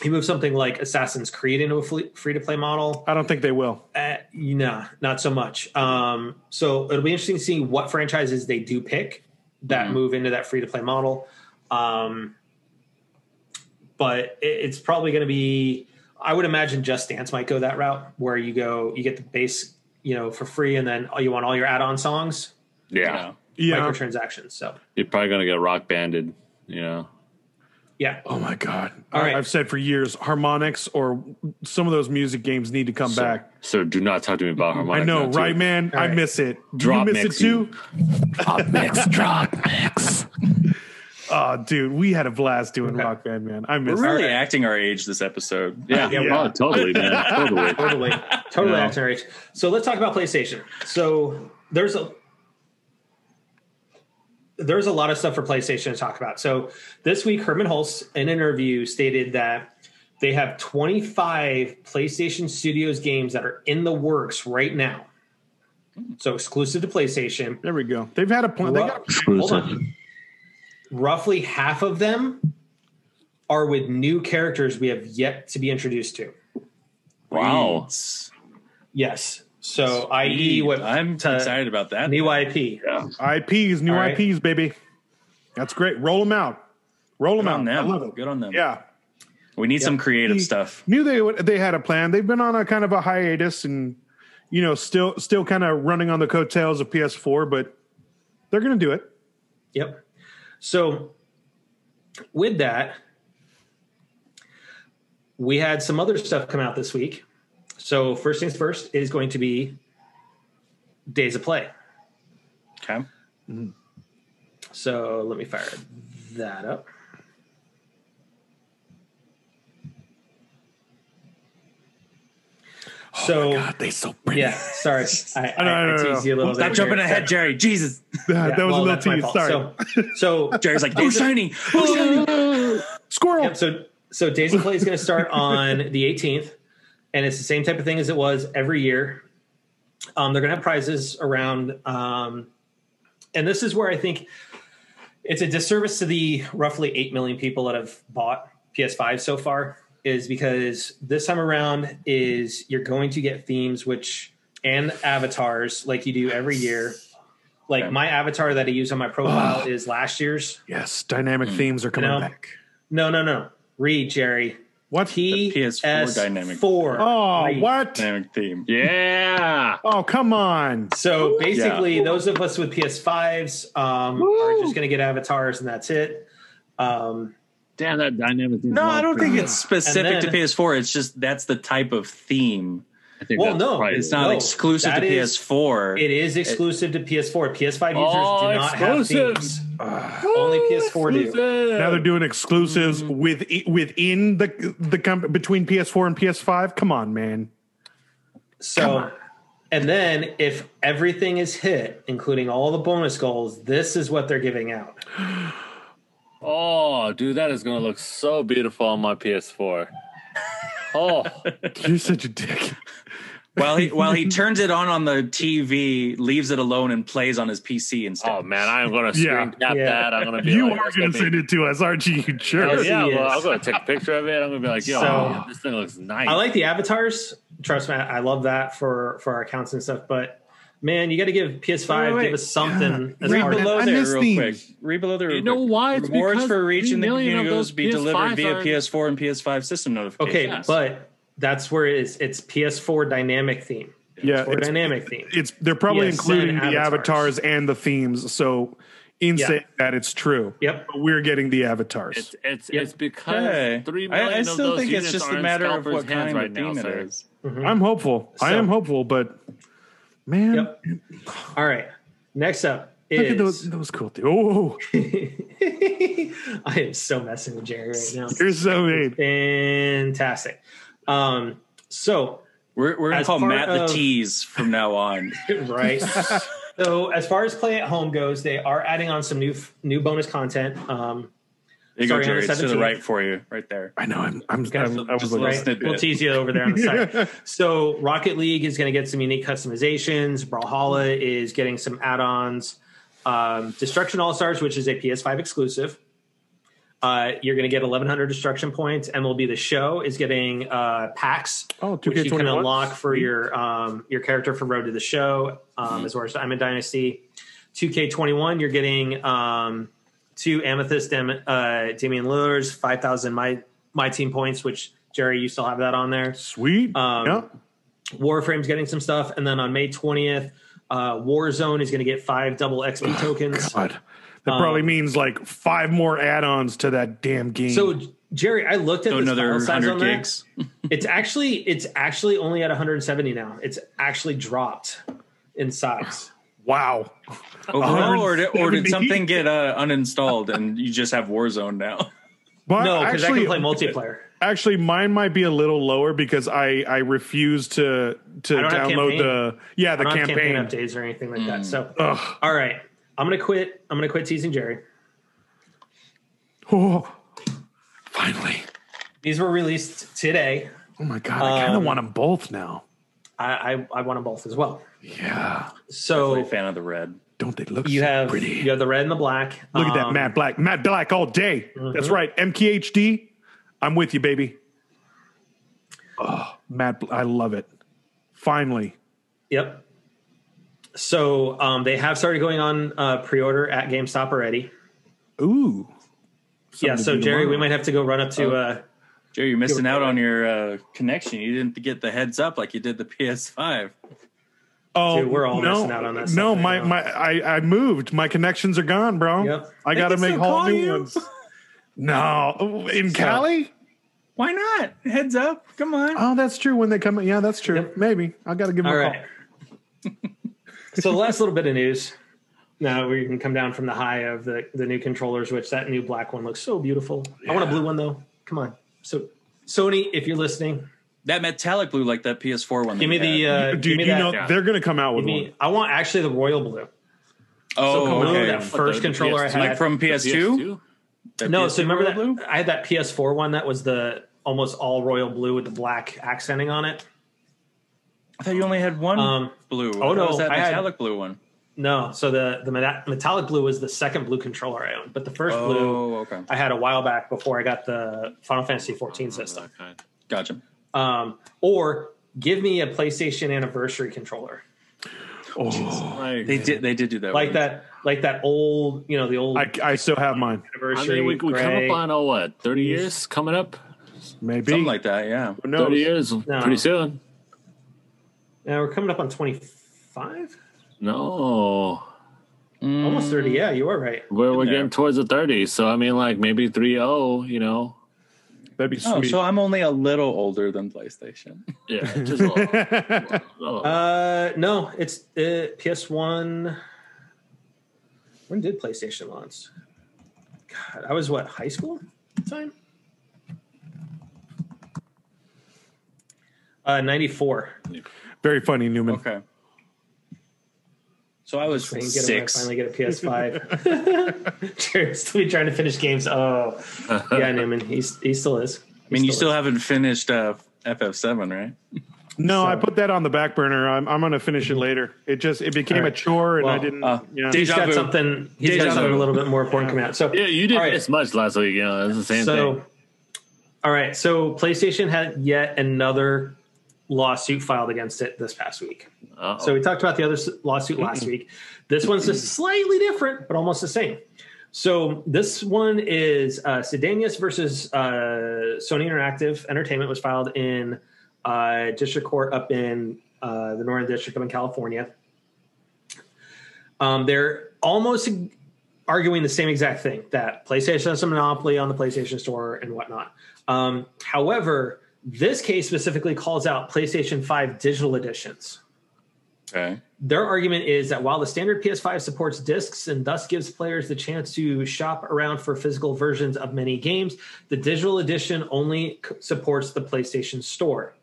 going to say. you move something like Assassin's Creed into a free to play model, I don't think they will. uh, nah, not so much. Um, so it'll be interesting to see what franchises they do pick that move into that free to play model. Um, but it, it's probably going to be, I would imagine Just Dance might go that route where you go, you get the base, you know, for free, and then you want all your add on songs, Yeah. Yeah. microtransactions. So You're probably going to get rock banded, you know. Yeah, Oh my god! All right. I've said for years, Harmonix or some of those music games need to come Sir, back. Sir, do not talk to me about Harmonix. I know, now, too. right, man? All I right. miss it. Do Drop you miss mix it too? Drop mix, drop mix. Oh, dude, we had a blast doing Rock Band, man. I We're really it. acting our age this episode. Yeah, Yeah, oh, totally, man. Totally. totally, totally Yeah. acting right. So let's talk about PlayStation. So there's a there's a lot of stuff for PlayStation to talk about. So this week, Hermen Hulst, in an interview, stated that they have 25 PlayStation Studios games that are in the works right now. So exclusive to PlayStation. There we go. They've had a plan. They Ru- got, hold. Roughly half of them are with new characters we have yet to be introduced to. Wow. Yes. So, i.e., what I'm uh, excited about that. new IP. IPs, new All right. IPs, baby. That's great. Roll them out. Roll them Good out. on I love it. Good on them. Yeah. We need some creative He- stuff. Knew they would- they had a plan. They've been on a kind of a hiatus and you know still still kind of running on the coattails of PS4, but they're going to do it. Yep. So, with that, we had some other stuff come out this week. So, first things first is going to be Days of Play. Okay. Mm-hmm. So, let me fire that up. Oh So, they so pretty. yeah, sorry. I, I, no, I no, no, teased you a little Stop jumping ahead, Jerry. Jesus. that, Yeah, that was well, a little tease. Sorry. So, so Jerry's like, oh, shiny. Oh, shiny. Squirrel. Yep, so so Days of Play is going to start on the 18th, and it's the same type of thing as it was every year. Um, they're going to have prizes around, um, and this is where I think it's a disservice to the roughly eight million people that have bought PS5 so far. Is because this time around is you're going to get themes which and avatars like you do every year. Like my avatar that I use on my profile is last year's. Yes, dynamic themes are coming know, back. No, no, no. Read, Jerry. What? T PS4 dynamic. Four. Oh, Read. what? Dynamic theme. Yeah. Oh, come on. So basically, those of us with PS5s um, are just going to get avatars, and that's it. Um, Damn, that dynamic. thing's No, I don't think it's specific And to then- PS4. It's just that's the type of theme. I think Well, that's no, probably- It's not No, exclusive to is- PS4. it is exclusive to PS4. PS5 users Oh, do not have exclusives. themes. Ah. Only PS4 do. Now they're doing exclusives mm. with within the the comp- between PS4 and PS5. Come on, man. So, and then if everything is hit, including all the bonus goals, this is what they're giving out. Oh, dude, that is going to look so beautiful on my PS4. Oh, You're such a dick. While he while he turns it on on the TV, leaves it alone, and plays on his PC instead. oh man, I'm going to Yeah. screen cap Yeah. that. I'm going to be You like, are going gonna to be- send it to us, aren't you? You jerk. Oh, Yes, yeah, well. I'm going to take a picture of it. I'm going to be like, yo, So- this thing looks nice. I like the avatars. Trust me, I love that for for our accounts and stuff. But man, you got to give PS5 Wait, wait, give us something. as Read far below I there miss real themes. quick. Read below there. You know why? It's Rewards because for reaching the 3 million community of goals those be delivered PS5s via PS4 uh, and PS5 system notifications. Okay, but That's where it's it's PS4 dynamic theme. Yeah, PS4 it's, dynamic theme. it's they're probably PSN including the avatars. avatars and the themes. So in Yeah. saying that, it's true. Yep. But we're getting the avatars. It's it's Yep. it's because Okay. three million I, I of still those think it's units just are a in matter of what hands kind right of now, theme it sir. is. Mm-hmm. I'm hopeful. I am hopeful, but man, Yep. All right. Next up is look at those those cool things. Oh, I am so messing with Jerry right now. you're so mean. Fantastic. Um, so We're, we're gonna call part Matt the tease from now on. right. so as far as play at home goes, they are adding on some new new bonus content. Um, There you Sorry, go, on the Jerry. It's to the right for you, right there. I know. I'm. I'm. Guys, I'm I was just like, little right? snippet. We'll tease you over there on the side. so Rocket League is going to get some unique customizations. Brawlhalla is getting some add-ons. Um, Destruction All Stars, which is a PS5 exclusive. Uh, you're going to get 1,100 destruction points. MLB The Show is getting uh, packs, Oh, which you can 2K21? unlock for your um, your character from Road to the Show, um, as well as Diamond Dynasty. 2K21, you're getting um, two Amethyst Dam- uh, Damian Lillard's 5,000 my my team points, which Jerry, you still have that on there. Sweet. Um, yeah. Warframe's getting some stuff, and then on May 20th, uh, Warzone is going to get five double XP tokens. God, that probably um, means like five more add-ons to that damn game. So Jerry, I looked at So this another file size 100 on that. gigs. It's actually it's actually only at 170 now. It's actually dropped in size. wow. Overall, or did, or did something get uh, uninstalled and you just have Warzone now? But No, because I can play multiplayer. actually, mine might be a little lower because I I refuse to to I don't have download the yeah the I don't have campaign. campaign updates or anything like that. So, Ugh. all right, I'm gonna quit. I'm gonna quit teasing Jerry. Oh, finally. These were released today. Oh my god, I kind of Um, want them both now. I I, I want them both as well. Yeah. I'm a So fan of the red. Don't they look you so have pretty? you have the red and the black. Look at that Um, Matt Black. Matt Black all day. That's Mhm. right. MKBHD. I'm with you, baby. Oh, Matt, Bl- I love it. Finally. Yep. So um, they have started going on uh, pre-order at GameStop already. Ooh. yeah. Something to So do Jerry, we might have to go run up to. Oh. Uh, Jerry, you're missing out on your uh, connection. You didn't get the heads up like you did the PS5. Oh, Dude, we're all no, missing out on that No, my now. my I, I moved. My connections are gone, bro. Yep. I got to make whole new you. ones. No, in Cali. Why not? Heads up. Come on. Oh, that's true. When they come, yeah, that's true. Yep. Maybe I got to give them all a right. so the last little bit of news. Now we can come down from the high of the the new controllers, which that new black one looks so beautiful. I want a blue one though. Come on. So Sony, if you're listening, That metallic blue, like that PS4 one. give me the uh, call. give Dude, me you that. know yeah. they're going to come out with me, one. I want actually the royal blue. oh, so okay. that first the controller I PS2? had. like from The PS2. No, PS2 so remember that blue? I had that PS4 one that was the almost all royal blue with the black accenting on it. I thought you only had one Um, blue. oh, What no, was that I had- metallic blue one? No, so the the metallic blue was the second blue controller I owned, but the first blue Oh, okay. I had a while back before I got the Final Fantasy 14 system. That kind. Gotcha. Um, or give me a PlayStation Anniversary controller Oh, Like, They did. They did do that. like one. that, like that old, you know, the old I, I still have mine. I anniversary. mean, we, we come up on oh what thirty years coming up. Maybe something like that. Yeah. Who? Thirty years pretty soon. Now we're coming up on 25, No, almost 30. Yeah, you are right. we're we're In there. getting towards the thirties. So I mean, like maybe three oh. You know, That'd be Oh, sweet. so I'm only a little older than PlayStation. yeah, just a little. a little. Uh, no, it's uh, PS1. When did PlayStation launch? God, I was what high school at the time. Uh, ninety four. Very funny, Newman. Okay. So I was Get him, six. finally get a PS5. Jared's still be trying to finish games. Oh, yeah, Newman. He's he still is. I mean, you still is. haven't finished uh, FF7, right? No, I put that on the back burner. I'm, I'm going to finish it later. It just it became All a chore, and I didn't. uh, yeah. did- He's Deja got something. He's Deja got something a little bit more important coming out. So yeah, you didn't All right. miss much last week. You know, it's the same so, thing. all right. So PlayStation had yet another lawsuit filed against it this past week. Uh-oh. So we talked about the other lawsuit last week. This one's just slightly different, but almost the same. So this one is uh, Sedanius versus uh, Sony Interactive Entertainment was filed in uh, district court up in uh, the Northern District up in California. Um, they're almost arguing the same exact thing that PlayStation has a monopoly on the PlayStation Store and whatnot. Um, however, this case specifically calls out PlayStation 5 digital editions. Okay. Their argument is that while the standard PS5 supports discs and thus gives players the chance to shop around for physical versions of many games, the digital edition only supports the PlayStation Store.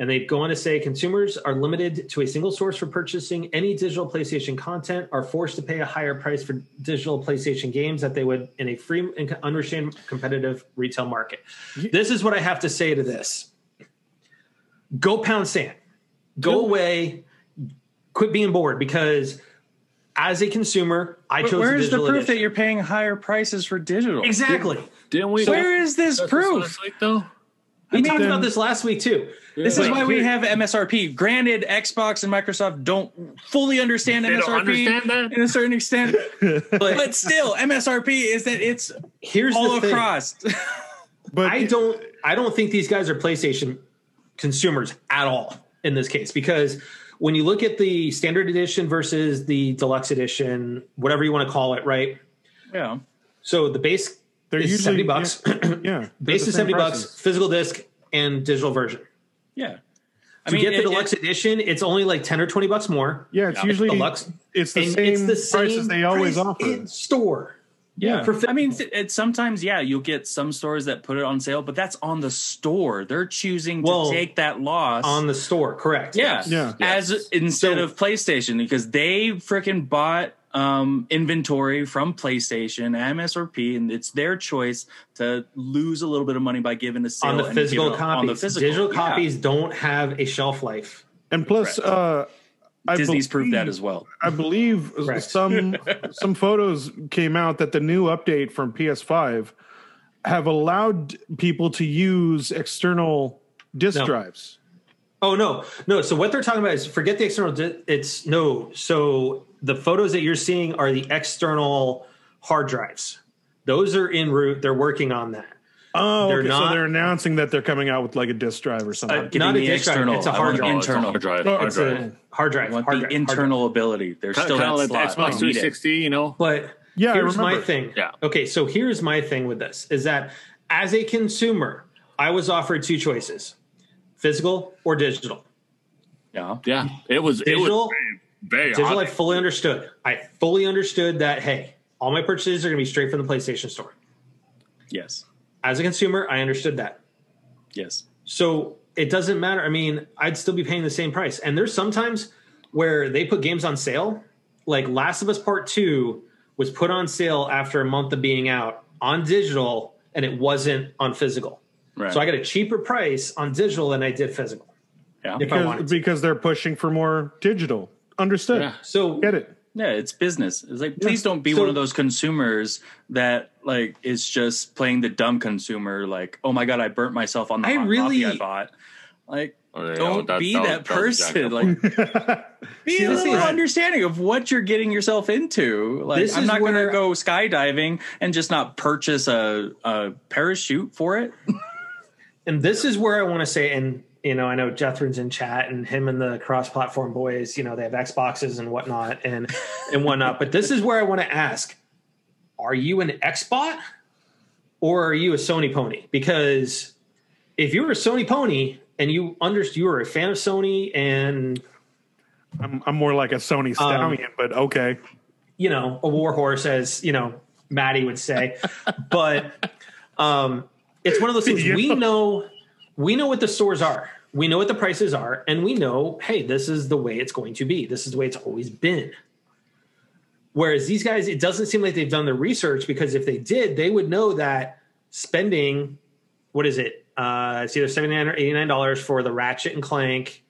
And they go on to say consumers are limited to a single source for purchasing any digital PlayStation content, are forced to pay a higher price for digital PlayStation games that they would in a free and unrestrained competitive retail market. This is what I have to say to this go pound sand, go away, quit being bored because as a consumer, I chose Where the is the digital proof that you're paying higher prices for digital? exactly. Didn't we? Where is this proof? last week, though? We talked then- about this last week too. This is why we have MSRP. Granted, Xbox and Microsoft don't fully understand They MSRP understand in a certain extent, but but still, MSRP is that it's here's all the thing. across. But I don't I don't think these guys are PlayStation consumers at all in this case because when you look at the standard edition versus the deluxe edition, whatever you want to call it, right? yeah. So the base they're is usually 70 bucks. Yeah, they're base is 70 prices. bucks, physical disc and digital version. Yeah. I To get the it- deluxe it- edition, it's only like 10 or 20 bucks more. Yeah, it's Yeah, usually deluxe. It's the and same it's the same prices they always price offer. in store. yeah. for fi- I mean, th- it, sometimes, yeah, you'll get some stores that put it on sale, but that's on the store. They're choosing to take that loss On the store, correct. Yeah. Yeah. As instead So- of PlayStation, because they freaking bought um, inventory from PlayStation, MSRP, and it's their choice to lose a little bit of money by giving a sale On the and physical give copies. On the physical. Digital Yeah. copies don't have a shelf life. And plus, Correct. uh, I Disney's proved that as well. I believe Correct. some some photos came out that the new update from PS5 have allowed people to use external disk No. drives. Oh no, no. So what they're talking about is forget the external. di- It's no. So the photos that you're seeing are the external hard drives. Those are en route. They're working on that. Oh, They're okay. not- so they're announcing that they're coming out with like a disk drive or something. Uh, Not a the disk drive, it's a I hard drive. Oh, it's a internal. hard drive. Oh, hard It's drive. a hard drive. I want hard the drive, hard drive. internal ability. There's Kind still of that like the slot. Xbox I it. 360, you know? But Yeah, here's my thing. Yeah. Okay, so here's my thing with this is that as a consumer, I was offered two choices: physical or digital. Yeah. Yeah, it was it Digital- was very, very Digital, I fully understood. I fully understood that. Hey, all my purchases are going to be straight from the PlayStation Store. Yes. As a consumer, I understood that. Yes. So it doesn't matter. I mean, I'd still be paying the same price. And there's sometimes where they put games on sale. Like Last of Us Part 2 was put on sale after a month of being out on digital and it wasn't on physical. Right. So I got a cheaper price on digital than I did physical. yeah. If I wanted because, because they're pushing for more digital. Understood. Yeah. So Get it. Yeah, it's business. It's like please don't be So- one of those consumers that like is just playing the dumb consumer. Like, oh my god, I burnt myself on the I hot really- coffee I bought. Like, Oh, don't that- be that that, that person. Like, be See, a little is- understanding of what you're getting yourself into. Like, This I'm not going to go skydiving and just not purchase a, a parachute for it. and this is where I want to say, and you know, I know Jethron's in chat, and him and the cross-platform boys, you know, they have Xboxes and whatnot, and and whatnot. But this is where I want to ask: Are you an Xbot or are you a Sony pony? Because if you're a Sony pony and you understand you are a fan of Sony, and I'm, I'm more like a Sony Um, stallion, but okay. you know, a war horse, as you know, Maddie would say. but um, it's one of those things Yeah. we know. We know what the stores are. We know what the prices are, and we know, hey, this is the way it's going to be. This is the way it's always been. Whereas these guys, it doesn't seem like they've done the research because if they did, they would know that spending, what is it? Uh, it's either seventy nine or eighty nine dollars for the Ratchet and Clank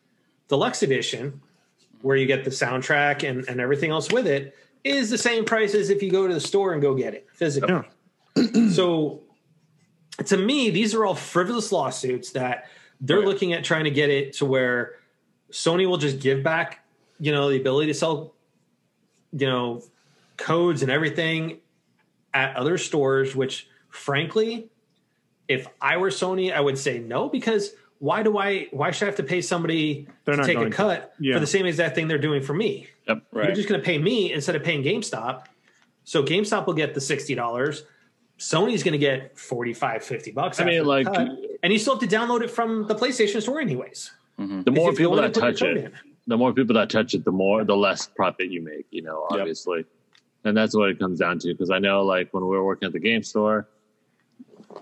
Deluxe Edition, where you get the soundtrack and, and everything else with it, is the same price as if you go to the store and go get it physically. Yeah. so to me, these are all frivolous lawsuits that they're Right. looking at trying to get it to where Sony will just give back, you know, the ability to sell, you know, codes and everything at other stores, which frankly, if I were Sony, I would say no, because why do I why should I have to pay somebody They're to take a cut Yeah. for the same exact thing they're doing for me? Yep. You're just going to pay me instead of paying GameStop. So GameStop will get the sixty dollars. Sony's going to get 45, 50 bucks. I mean, like, cut. and you still have to download it from the PlayStation Store, anyways. Mm-hmm. The more people that and put your touch it, in. the more people that touch it, the more the less profit you make. You know, Yep. obviously, and that's what it comes down to. Because I know, like when we were working at the game store,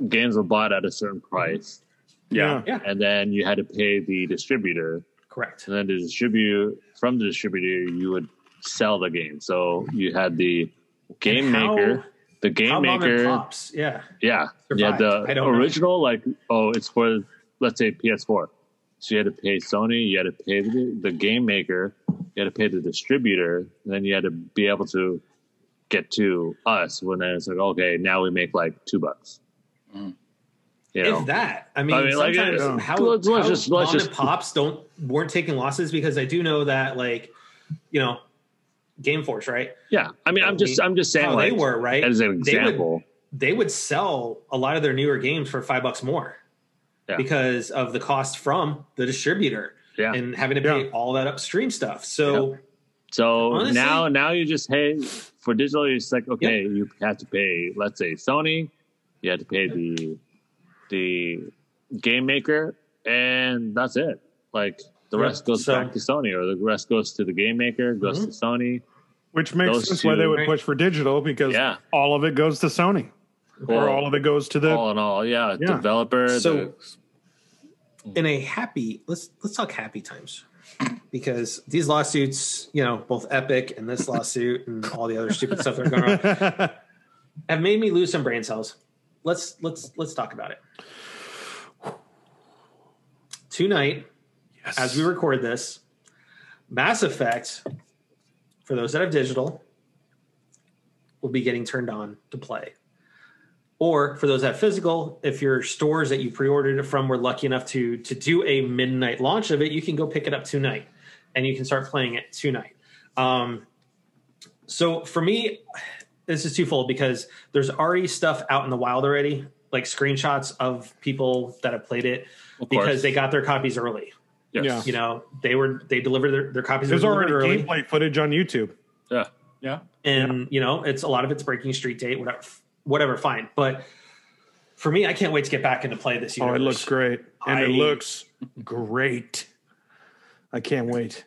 games were bought at a certain mm-hmm. price, Yeah. Yeah, and then you had to pay the distributor, correct. and then the distributor from the distributor you would sell the game. So you had the game And how- maker, the game How maker, pops, yeah. yeah, yeah. survived? I The don't know. original, like, oh, it's for let's say PS4. So you had to pay Sony, you had to pay the, the game maker, you had to pay the distributor, and then you had to be able to get to us when then it's like, okay, now we make like two bucks. Mm. You know, If that, I mean, I mean, like, sometimes uh, how, let's- let's how just- let's mom just- and pops don't weren't taking losses because I do know that, like, you know, Game Force, right? yeah. I mean, I'm just, I'm just saying, like, they were, right? as an They would- example. they would sell a lot of their newer games for five bucks more Yeah. because of the cost from the distributor Yeah. and having to pay Yeah. all that upstream stuff. So So Honestly- now, now you just hey for digital, it's like okay, you have to pay. Let's say Sony, you have to pay the the game maker, and that's it. Like the Yeah, rest goes so- back to Sony, or the rest goes to the game maker, goes Mhm. to Sony. Which makes Those sense why they two- would push for digital because Yeah. all of it goes to Sony. Well, or all of it goes to the all in all, yeah, Yeah. developer. So- the, in a happy let's let's talk happy times because these lawsuits, you know, both Epic and this lawsuit and all the other stupid stuff that are going on have made me lose some brain cells. Let's let's let's talk about it. Tonight, as we record this, Mass Effect, for those that have digital, will be getting turned on to play. Or for those that have physical, if your stores that you pre-ordered it from were lucky enough to to do a midnight launch of it, you can go pick it up tonight, and you can start playing it tonight. Um, so for me, this is twofold because there's already stuff out in the wild already, like screenshots of people that have played it because they got their copies early. Yes. Yeah. You know, they were they delivered their, their copies There's were already early, gameplay footage on YouTube. yeah, Yeah. and you know, it's a lot of it's breaking street date, whatever, whatever, fine. But for me, I can't wait to get back into play this year. Oh, it looks great. And it looks great. I can't wait.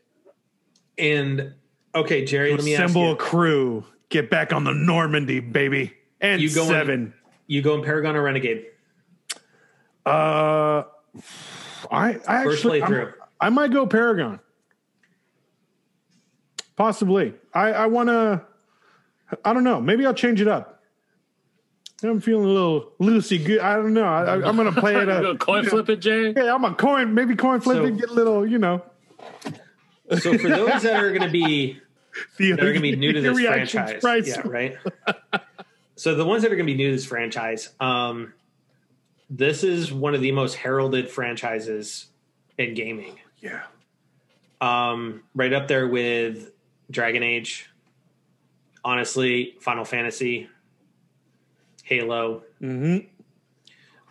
And okay, Jerry, let me ask Assemble a crew. Get back on the Normandy, baby. And You go seven. you go in Paragon or Renegade? Uh, I, I First actually, I'm- playthrough. I might go Paragon. Possibly. I, I want to. I don't know. Maybe I'll change it up. I'm feeling a little loosey. Good. I don't know. I, I, I'm going to play it. You Uh, go coin flip it, Jay. yeah, I'm a coin. Maybe coin flip So- and get a little. You know, So for those that are going to be the, that are going to be new to this franchise, price. yeah, right. so the ones that are going to be new to this franchise, um, this is one of the most heralded franchises in gaming. Yeah. um, right up there with Dragon Age. Honestly, Final Fantasy, Halo. hmm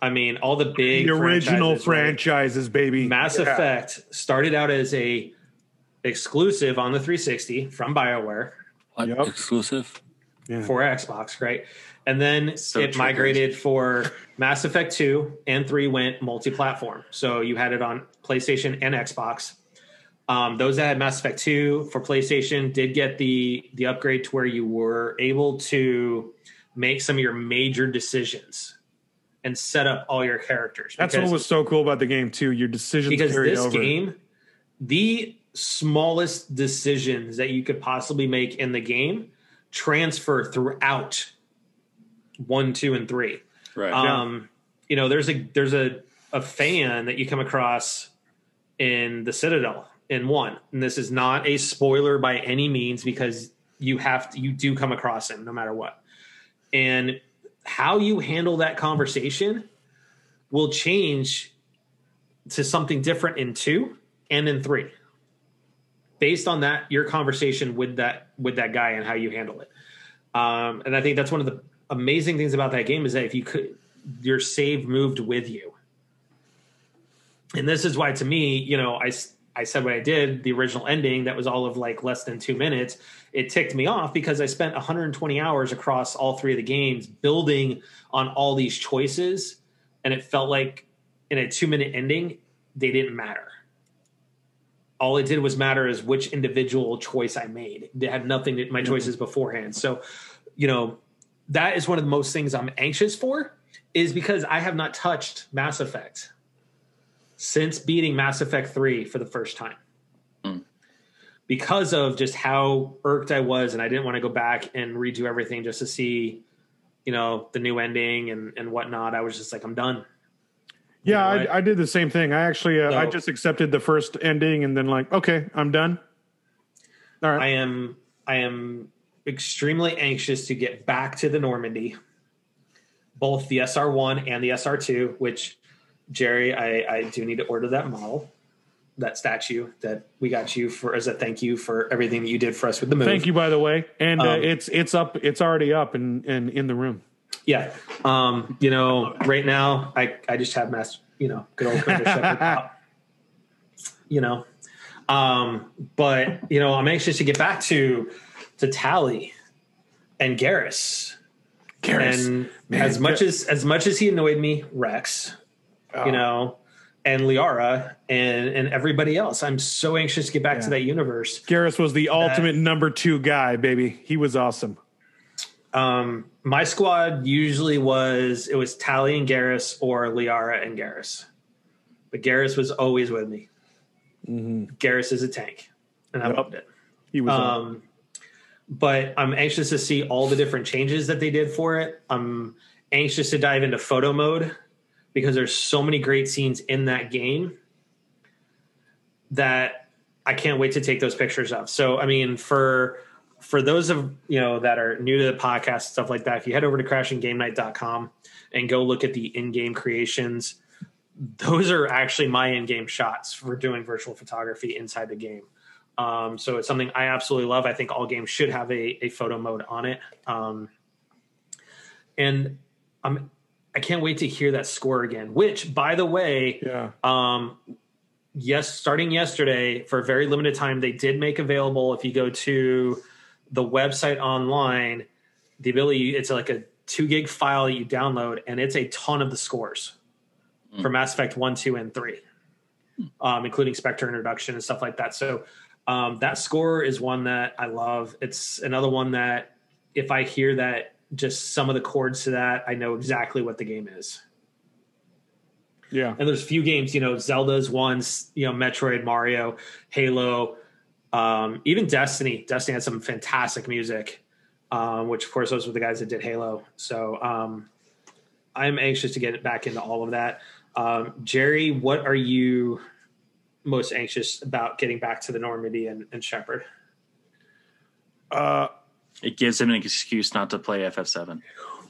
I mean, all the big The original franchises, right? baby. Mass Yeah. Effect started out as a exclusive on the 360 from BioWare Yep. Exclusive. Yeah. for Xbox, right? And then So it triggered. migrated for Mass Effect 2 and 3 went multi-platform. So you had it on PlayStation and Xbox. Um, those that had Mass Effect 2 for PlayStation did get the the upgrade to where you were able to make some of your major decisions and set up all your characters. That's Because- what was so cool about the game too. Your decisions because carried this over. game, the smallest decisions that you could possibly make in the game transfer throughout one, two, and three. Right. Um, you know, there's a there's a a fan that you come across in the Citadel in one, and this is not a spoiler by any means because you have to you do come across him no matter what, and how you handle that conversation will change to something different in two and in three. Based on that your conversation with that with that guy and how you handle it. Um, and i think that's one of the amazing things about that game is that if you could your save moved with you and this is why to me, you know, I I said what I did, the original ending that was all of like less than 2 minutes, it ticked me off because I spent 120 hours across all three of the games building on all these choices and it felt like in a 2 minute ending they didn't matter. All it did was matter is which individual choice I made. They had nothing to my mm-hmm. choices beforehand. So, you know, that is one of the most things I'm anxious for is because I have not touched Mass Effect since beating Mass Effect 3 for the first time. Because of just how irked I was and I didn't want to go back and redo everything just to see, you know, the new ending and, and whatnot. I was just like, I'm done. Yeah, know what? I, I did the same thing. I actually, uh, I just accepted the first ending and then like, okay, I'm done. All right. I am I am extremely anxious to get back to the Normandy, both the SR one and the SR two. Which Jerry, I, I do need to order that model, that statue that we got you for as a thank you for everything that you did for us with the move. Thank you, by the way. And uh, Um, it's it's up. It's already up and and in the room. Yeah, um, you know, right now I I just have mass, you know, good old Shepard pop. You know, um, but you know, I'm anxious to get back to to Tali and Garrus. and man, as much as as much as he annoyed me, Wrex, Oh. you know, and Liara and and everybody else, I'm so anxious to get back to that universe. Garrus was the ultimate number two guy, baby. He was awesome. Um, my squad usually was it was Tali and Garrus or Liara and Garrus, but Garrus was always with me. Garrus is a tank, and I Yep. loved it. He was. Um, but I'm anxious to see all the different changes that they did for it. I'm anxious to dive into photo mode because there's so many great scenes in that game that I can't wait to take those pictures of. So, I mean, for for those of you know that are new to the podcast stuff like that, if you head over to crashinggamenight.com and go look at the in-game creations, those are actually my in-game shots for doing virtual photography inside the game. Um, so it's something I absolutely love. I think all games should have a, a photo mode on it. Um, and I'm I can't wait to hear that score again. Which, by the way, yeah. um, yes, starting yesterday for a very limited time, they did make available. If you go to the website online, the ability it's like a two gig file that you download, and it's a ton of the scores for Mass Effect one, two, and three, um, including Spectre introduction and stuff like that. So um, that score is one that I love. It's another one that if I hear that just some of the chords to that, I know exactly what the game is Yeah. and there's a few games, you know, Zelda's ones, you know, Metroid, Mario, Halo, um, even Destiny. Destiny had some fantastic music, um, which of course those were the guys that did Halo. So um, I'm anxious to get back into all of that. Um, Jerry, what are you most anxious about getting back to the Normandy and, and Shepard? Uh, It gives him an excuse not to play FF7.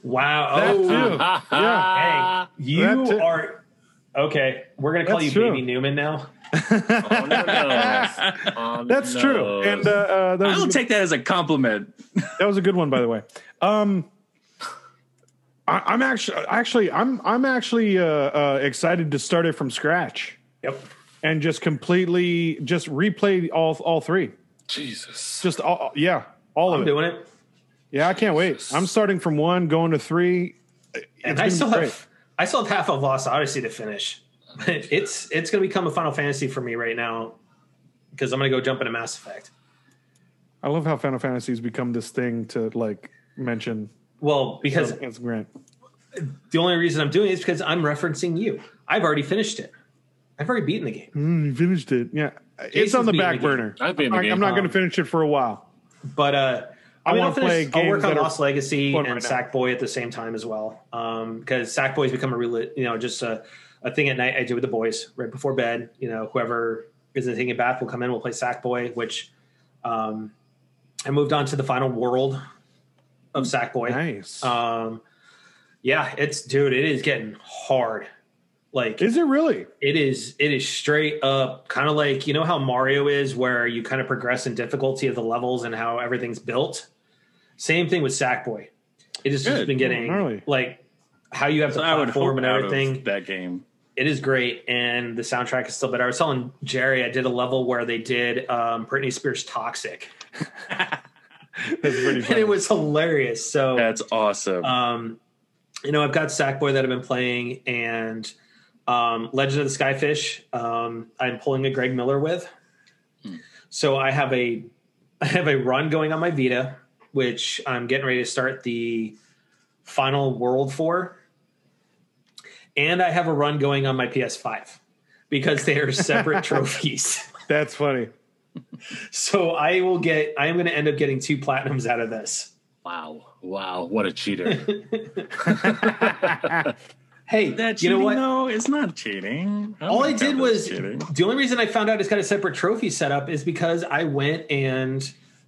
Wow. That oh, too. yeah. hey, you That too. are okay. We're gonna call That's you true. Baby Newman now. On the nose. On the That's true. And uh, uh, that, I will take that as a compliment. that was a good one, by the way. Um, I, I'm actually, actually, I'm, I'm actually uh, uh, excited to start it from scratch Yep. And just completely just replay all, all three. Jesus. Just all, yeah, all I'm of it. doing it. Yeah, I can't wait. I'm starting from one, going to three. and I still great. have I still have half of Lost Odyssey to finish. it's it's going to become a Final Fantasy for me right now because I'm going to go jump into Mass Effect. I love how Final Fantasy's become this thing to like mention. Well, because it's great. the only reason I'm doing it is because I'm referencing you. I've already finished it. I've already beaten the game. Mm, you finished it. Yeah, it's on the back the game. burner. I've been in the I'm not going to finish it for a while. But uh, I, I mean, wanna I'll, play I'll work games on that are Lost Legacy and right now. Sackboy at the same time as well. Um, because Sackboy's become a real, you know, just a, a thing at night I do with the boys right before bed. You know, whoever isn't taking a bath will come in. We'll play Sackboy, which um, I moved on to the final world of Sackboy. Nice. Um, yeah, it's dude, it is getting hard. Like Is it really? it is it is straight up kind of like you know how Mario is where you kind of progress in difficulty of the levels and how everything's built. Same thing with Sackboy. It has just been getting gnarly. like how you have So the I would platform and everything. that game. it is great, and the soundtrack is still better. I was telling Jerry I did a level where they did um, Britney Spears "Toxic," That's pretty and it was hilarious. So That's awesome. um, you know, I've got Sackboy that I've been playing, and um, Legend of the Skyfish. Um, I'm pulling a Greg Miller with. So I have a I have a run going on my Vita, which I'm getting ready to start the final world for, and I have a run going on my PS5 because they are separate trophies. That's funny. So I will get. I am going to end up getting two platinums out of this. Wow. Wow. What a cheater. Hey, that you know what? though, it's not cheating. I all I did was cheating. the only reason I found out it's got a separate trophy setup is because I went and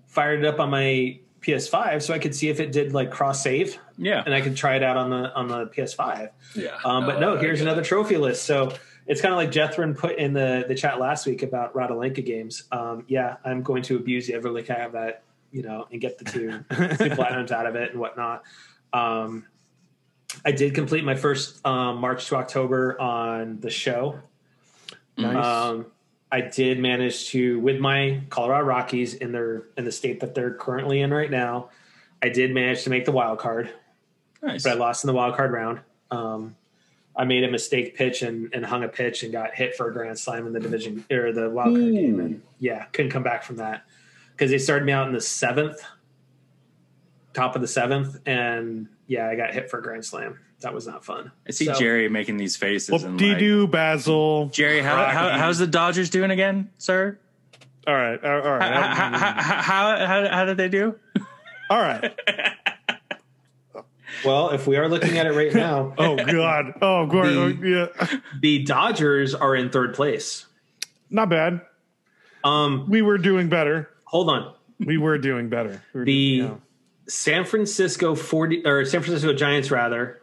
fired it up on my PS5 so I could see if it did like cross save yeah. and I could try it out on the on the PS5. yeah. Um, but no, I here's another trophy list. So it's kind of like Jethrin put in the the chat last week about Ratalaika games. Um, yeah, I'm going to abuse the Everly have that, you know, and get the two, two platinums out of it and whatnot. Um, I did complete my first um, March to October on the show. Nice. Um, I did manage to, with my Colorado Rockies in their in the state that they're currently in right now, I did manage to make the wild card, Nice. but I lost in the wild card round. Um, I made a mistake pitch and, and hung a pitch and got hit for a grand slam in the division or the wild card game, and yeah, couldn't come back from that because they started me out in the seventh, top of the seventh, and yeah, I got hit for a grand slam. That was not fun. I see So- Jerry making these faces. Whoop and de like, Basil. Jerry, how, how, how's the Dodgers doing again, sir? All right, all right. How, right. how, how, how, how, how did they do? All right. Well, if we are looking at it right now, Oh God. Oh God. The- Oh, yeah. the Dodgers are in third place. Not bad. Um, We were doing better. hold on. We were doing better. We were The doing- San Francisco 40 or San Francisco Giants rather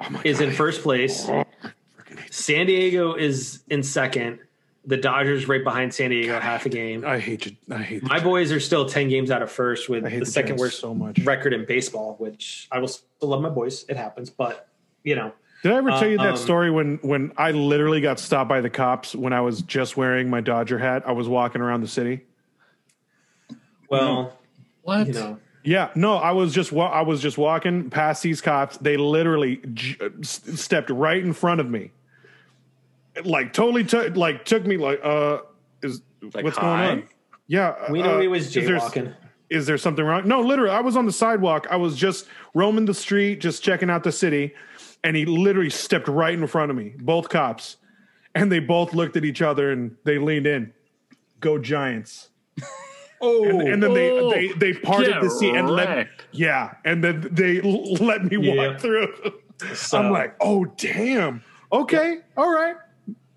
oh my is God. in first place. San Diego is in second. The Dodgers right behind San Diego, half a game. I hate you. I hate. My boys are still 10 games out of first with the the second Giants worst so much. record in baseball, which I will still love my boys. It happens, but you know, Did I ever tell you that Um, story when when I literally got stopped by the cops when I was just wearing my Dodger hat? I was walking around the city. well, What? you know, Yeah, no, I was just wa- I was just walking past these cops. They literally j- s- stepped right in front of me, like totally took like took me like uh is Like, what's hi? going on? Yeah, we know uh, he was is there- jaywalking. is there something wrong? No, literally, I was on the sidewalk. I was just roaming the street, just checking out the city, and he literally stepped right in front of me. Both cops, and they both looked at each other and they leaned in. Go Giants! Oh, And, and then Oh, they they they parted the seat and let yeah, and then they let me Yeah. walk through. so, I'm like, oh damn, okay, all right,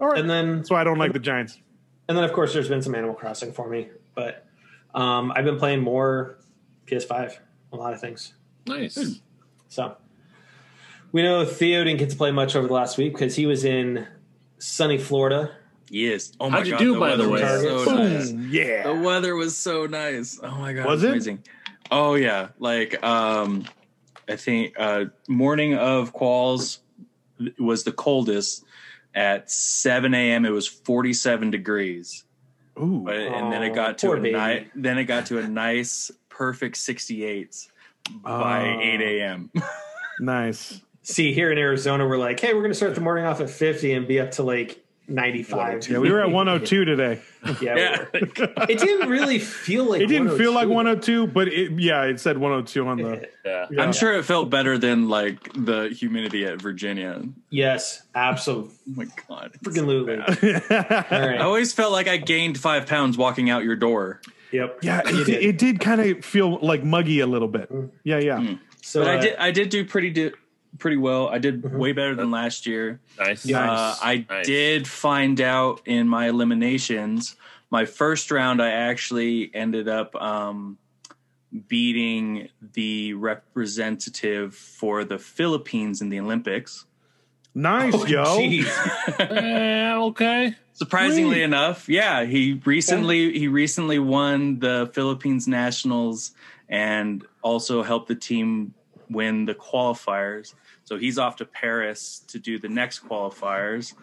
all right. and then so I don't like the Giants. and then of course there's been some Animal Crossing for me, but um, I've been playing more PS5, a lot of things. Nice. So we know Theo didn't get to play much over the last week because he was in sunny Florida. Yes. Oh my How'd you god. do, the by the weather was way? So Boom. nice. Yeah. The weather was so nice. Oh my god, Was it it? amazing. Oh yeah, like um, I think uh, morning of quals was the coldest. At 7 a.m., it was 47 degrees, Ooh, but and then it got to poor a baby. ni- then it got to a nice perfect 68 by Oh. 8 a.m. nice. See, here in Arizona, we're like, hey, we're going to start the morning off at 50 and be up to like 95. Yeah, we were at 102 today. Yeah, yeah, were. it didn't really feel like It didn't feel like 102. 102, but it, yeah, it said 102 on the. Yeah. Yeah. I'm sure it felt better than like the humidity at Virginia. Yes, absolutely. Oh my god, it's Freaking lutely. All I always felt like I gained five pounds walking out your door. Yep. yeah, it, did. it did kind of feel like muggy a little bit. Yeah, yeah. So But I uh, did I did do pretty di- pretty well. I did Mhm. way better than last year. Nice. Uh, Nice. I Nice. did find out in my eliminations. My first round, I actually ended up um, beating the representative for the Philippines in the Olympics. Nice, Oh, yo. jeez. Eh, okay. Surprisingly Sweet. enough, yeah, he recently he recently won the Philippines nationals and also helped the team win the qualifiers. So he's off to Paris to do the next qualifiers.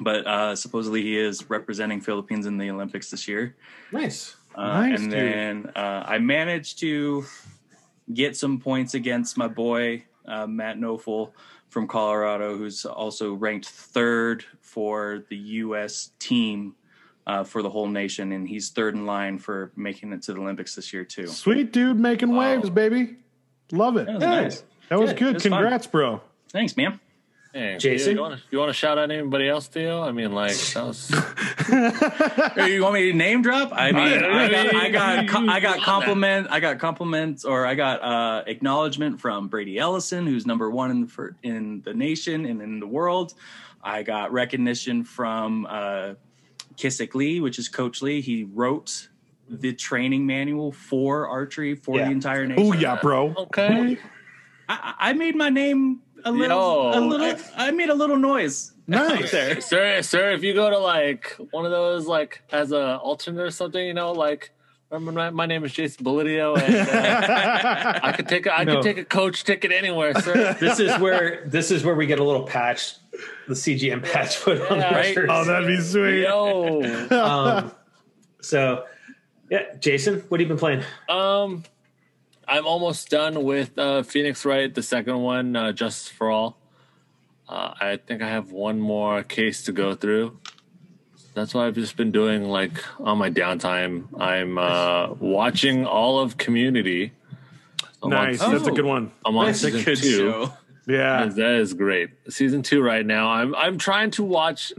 But uh, supposedly he is representing Philippines in the Olympics this year. Nice. Uh, Nice, and dude. then uh, I managed to get some points against my boy uh, Matt Nofel from Colorado, who's also ranked third for the U.S. team uh, for the whole nation, and he's third in line for making it to the Olympics this year too. Sweet dude making waves, baby. Love it. That was Yeah. nice. That was Good. good. It was fun. Congrats, bro. Thanks, man. Hey, Jason? you want, to, you want to shout out anybody else, Theo? I mean, like that was Hey, you want me to name drop? I mean, I got, I got, co- I got compliment, I got compliments, or I got uh, acknowledgement from Brady Ellison, who's number one in, for, in the nation and in the world. I got recognition from uh, KiSik Lee, which is Coach Lee. He wrote the training manual for archery for Yeah. the entire nation. Oh yeah, bro. okay. I, I made my name a little, Yo, a little. I made a little noise. Nice. there. sir, sir, if you go to like one of those like as a alternate or something, you know, like remember my, my name is Jason Bolidio, and uh, I could take a, I No. could take a coach ticket anywhere, sir. This is where this is where we get a little patch, the CGM patch put on Yeah, the right. shirts. oh, that'd be sweet. Yo, um, so, yeah, Jason, what have you been playing? um, I'm almost done with uh, Phoenix Wright, the second one, uh, Justice for All. Uh, I think I have one more case to go through. That's what I've just been doing, like on my downtime. I'm uh, watching all of Community. I'm Nice. season- That's a good one. I'm on That's It's a season good two. show. Yeah. That is great. Season two right now. I'm I'm trying to watch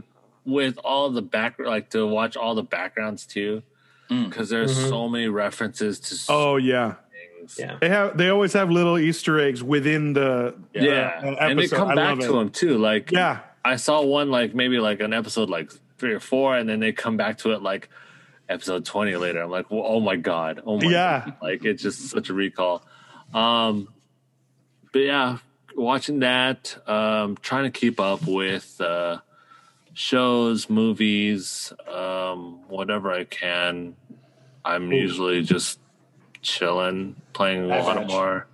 with all the back like to watch all the backgrounds too. Because there's so many references to s- Oh yeah. things. Yeah. They have. They always have little Easter eggs within the. Yeah, uh, and they episode. come I back love to it. them too. Like Yeah. I saw one like maybe like an episode like three or four, and then they come back to it like episode twenty later. I'm like, well, oh my god, oh my Yeah. God. like it's just such a recall. Um, but yeah, watching that, um, trying to keep up with uh, shows, movies, um, whatever I can. I'm usually just chilling, playing a lot more,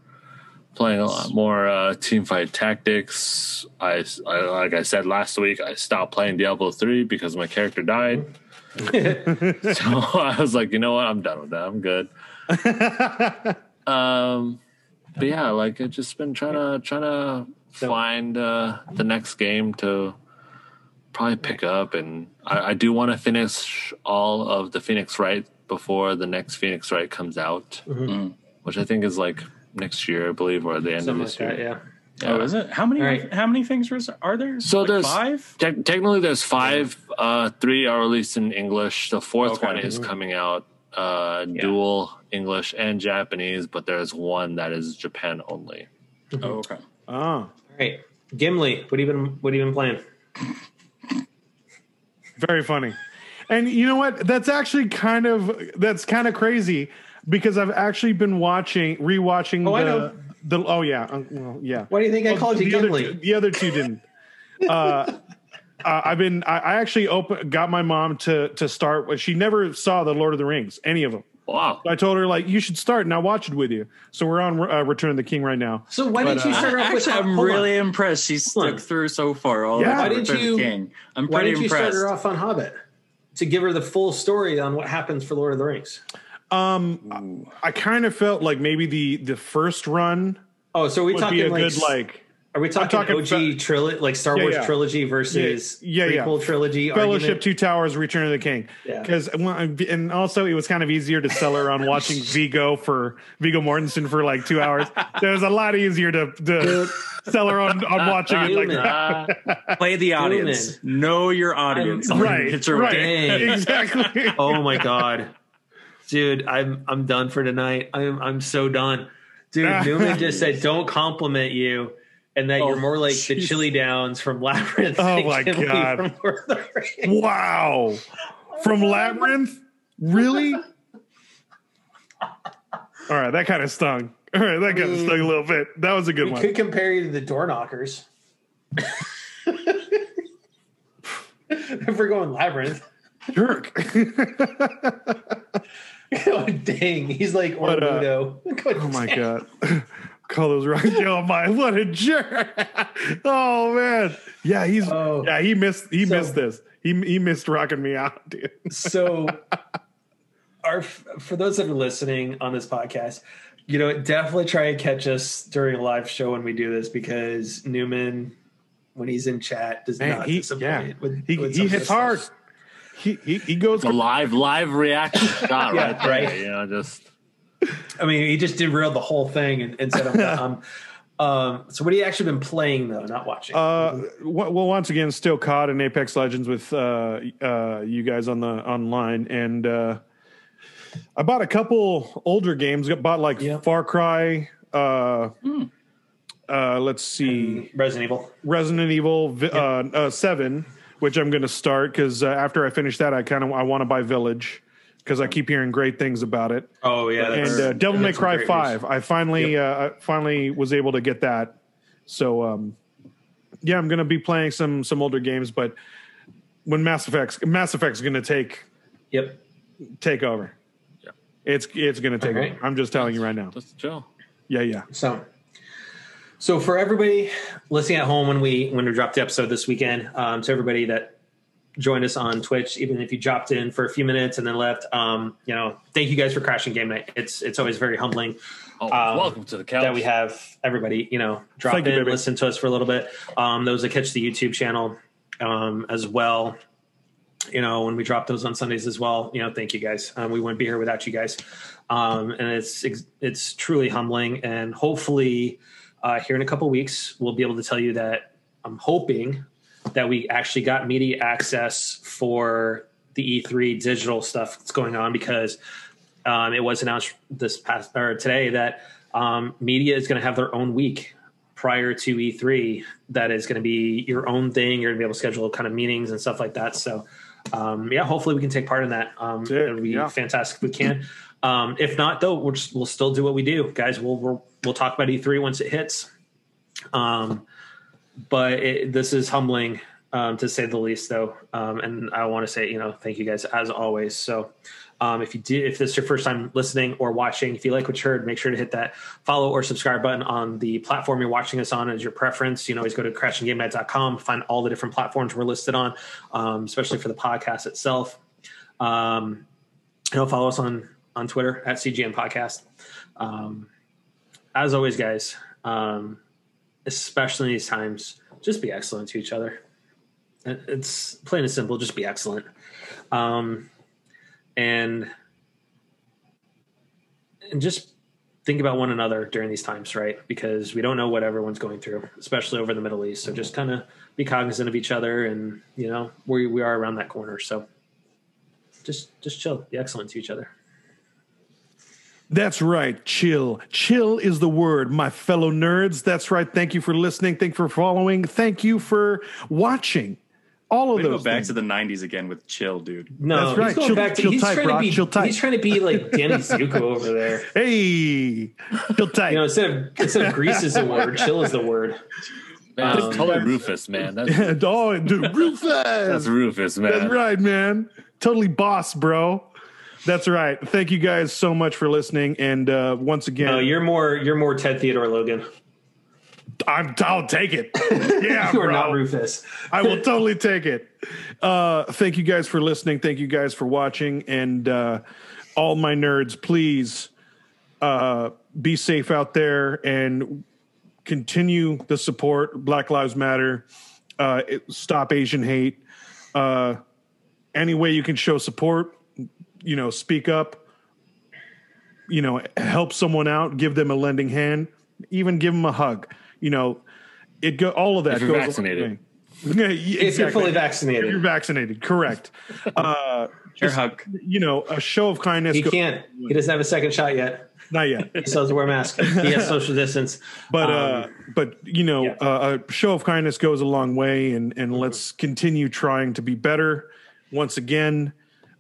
playing a lot more uh, team fight tactics. I, I like I said last week, I stopped playing Diablo three because my character died. so I was like, you know what, I'm done with that. I'm good. um, but yeah, like I've just been trying to trying to find uh, the next game to probably pick up, and I, I do want to finish all of the Phoenix Wright before the next Phoenix Wright comes out, Mhm. which I think is like next year, I believe, or the end Something of like this that, year. yeah. Oh, is it? How many? All right. How many things are there? So Like there's- five. Te- technically, there's five. Uh, three are released in English. The fourth Okay. one is coming out uh, dual English and Japanese, but there's one that is Japan only. Oh, okay. Oh. All right, Gimli, what have you been what have you been playing? Very funny. And you know what? That's actually kind of that's kind of crazy because I've actually been watching rewatching Oh, I the know. the oh yeah, um, well, yeah. Why do you think I called you the other two, the other two didn't. uh, uh, I've been. I, I actually open got my mom to to start. She never saw the Lord of the Rings, any of them. Wow. I told her like you should start and I'll watch it with you. So we're on uh, Return of the King right now. So why didn't But, you uh, start off with? Actually, I'm hold on. really impressed. She stuck through so far. All Yeah. Why didn't Return you- the King. I'm Why pretty didn't you impressed. start her off on Hobbit to give her the full story on what happens for Lord of the Rings? Um, I, I kind of felt like maybe the the first run Oh, so are we would talking be a like, good like Are we talking, talking OG fe- trilogy, like Star Yeah, Wars yeah. trilogy versus Yeah, yeah, yeah. trilogy? Fellowship, argument? Two Towers, Return of the King. Yeah. Because and also it was kind of easier to sell her on watching Viggo for Viggo Mortensen for like two hours. So it was a lot easier to, to sell her on, on watching it like that. Play the audience. Know your audience. Right, It's a- right, Dang. exactly. Oh my god, dude, I'm I'm done for tonight. I'm I'm so done, dude. Newman just said don't compliment you, and that you're Oh, more like the. Chili Downs from Labyrinth. Oh my Gimli God. from Lord of the Rings. Wow, from Labyrinth, really? All right, that kind of stung. All right, that kind of stung a little bit. That was a good We one. could compare you to the door knockers. if we're going Labyrinth. Jerk. oh, dang, he's like But, uh, Oh my god. Call those rock. Oh my, what a jerk! oh man, yeah, he's Oh. yeah he missed he So- missed this. He he missed rocking me out, dude. so our for those that are listening on this podcast you know definitely try and catch us during a live show when we do this because newman when he's in chat does Man, not he disappoint yeah with- he with he hits hard. He he, he goes The live live reaction shot Yeah, right there. right. You know, just i mean he just derailed the whole thing and, and said i'm um, um, so what have you actually been playing though not watching Uh, w- well, once again, still caught in Apex Legends with uh, uh, you guys on the online, and uh, I bought a couple older games. I bought like Yeah. Far Cry. Uh, uh, let's see, resident evil Resident Evil vi- uh, uh, Seven, which I'm going to start because uh, after I finish that, I kind of I want to buy Village because I keep hearing great things about it. oh yeah and uh, Devil May Cry Five. news. I finally uh, I finally was able to get that. So um, yeah, I'm gonna be playing some some older games, but when Mass Effect's Mass Effect's gonna take yep take over. Yeah. It's it's gonna take All right. over. I'm just telling you right now. just chill. Yeah, yeah. So, so for everybody listening at home when we when we dropped the episode this weekend, um, to everybody that joined us on Twitch, even if you dropped in for a few minutes and then left, um, you know, thank you guys for crashing game night. It's it's always very humbling Oh, Um, welcome to the couch. that we have everybody, you know, drop Thank in, baby. listen to us for a little bit. Um, those that catch the YouTube channel um, as well. You know, when we drop those on Sundays as well. You know, thank you guys. Um, we wouldn't be here without you guys. Um, and it's it's truly humbling. And hopefully, uh, here in a couple weeks, we'll be able to tell you that I'm hoping that we actually got media access for the E3 digital stuff that's going on because um, it was announced this past or today that um, media is going to have their own week prior to E3 that is going to be your own thing. You're going to be able to schedule kind of meetings and stuff like that. So, um, yeah, hopefully we can take part in that. Um, it would be yeah. fantastic if we can. Um, if not, though, we'll just, we'll still do what we do, guys. We'll we'll, we'll talk about E3 once it hits. Um, but it, this is humbling um, to say the least, though. Um, and I want to say, you know, thank you guys as always. So, um, if you did, if this is your first time listening or watching, if you like what you heard, make sure to hit that follow or subscribe button on the platform you're watching us on as your preference. You know, always go to crashinggamenight.com, find all the different platforms we're listed on, um, especially for the podcast itself. Um, you know, follow us on on Twitter at CGN Podcast. Um, as always, guys, um, especially in these times, just be excellent to each other. It's plain and simple. Just be excellent. Um, and and just think about one another during these times, right? Because we don't know what everyone's going through, especially over the Middle East. So just kind of be cognizant of each other, and you know we we are around that corner. So just just chill, be excellent to each other. That's right. Chill. Chill is the word, my fellow nerds. That's right. Thank you for listening. Thank you for following. Thank you for watching. All of We go back things. to the '90s again with chill, dude. No, That's right. He's going Chill- back to chill he's tight, trying Brock. to be Chill tight. he's trying to be like Danny Zuko over there. hey, chill tight. You know, instead of instead of grease is the word, chill is the word. Man, that's Um, totally Rufus, man. That's, oh, dude, Rufus. that's Rufus, man. That's right, man. Totally boss, bro. That's right. Thank you guys so much for listening. And uh, once again, No, you're more you're more Ted Theodore Logan. I'm, I'll take it. Yeah, You are bro. not Rufus. I will totally take it. Uh, thank you guys for listening. Thank you guys for watching. And uh, all my nerds, please uh, be safe out there and continue the support. Black Lives Matter. Uh, it, stop Asian hate. Uh, any way you can show support, you know, speak up. You know, help someone out. Give them a lending hand. Even give them a hug. You know, it go all of that If you're goes vaccinated. Yeah, If you're exactly. fully If you're vaccinated, vaccinated, correct. Uh, hug. you know, a show of kindness. he can't. He doesn't have a second shot yet. Not yet, He still has to wear a mask. He has social distance. but Um, uh, but you know, yeah. uh, a show of kindness goes a long way, and and let's continue trying to be better. Once again,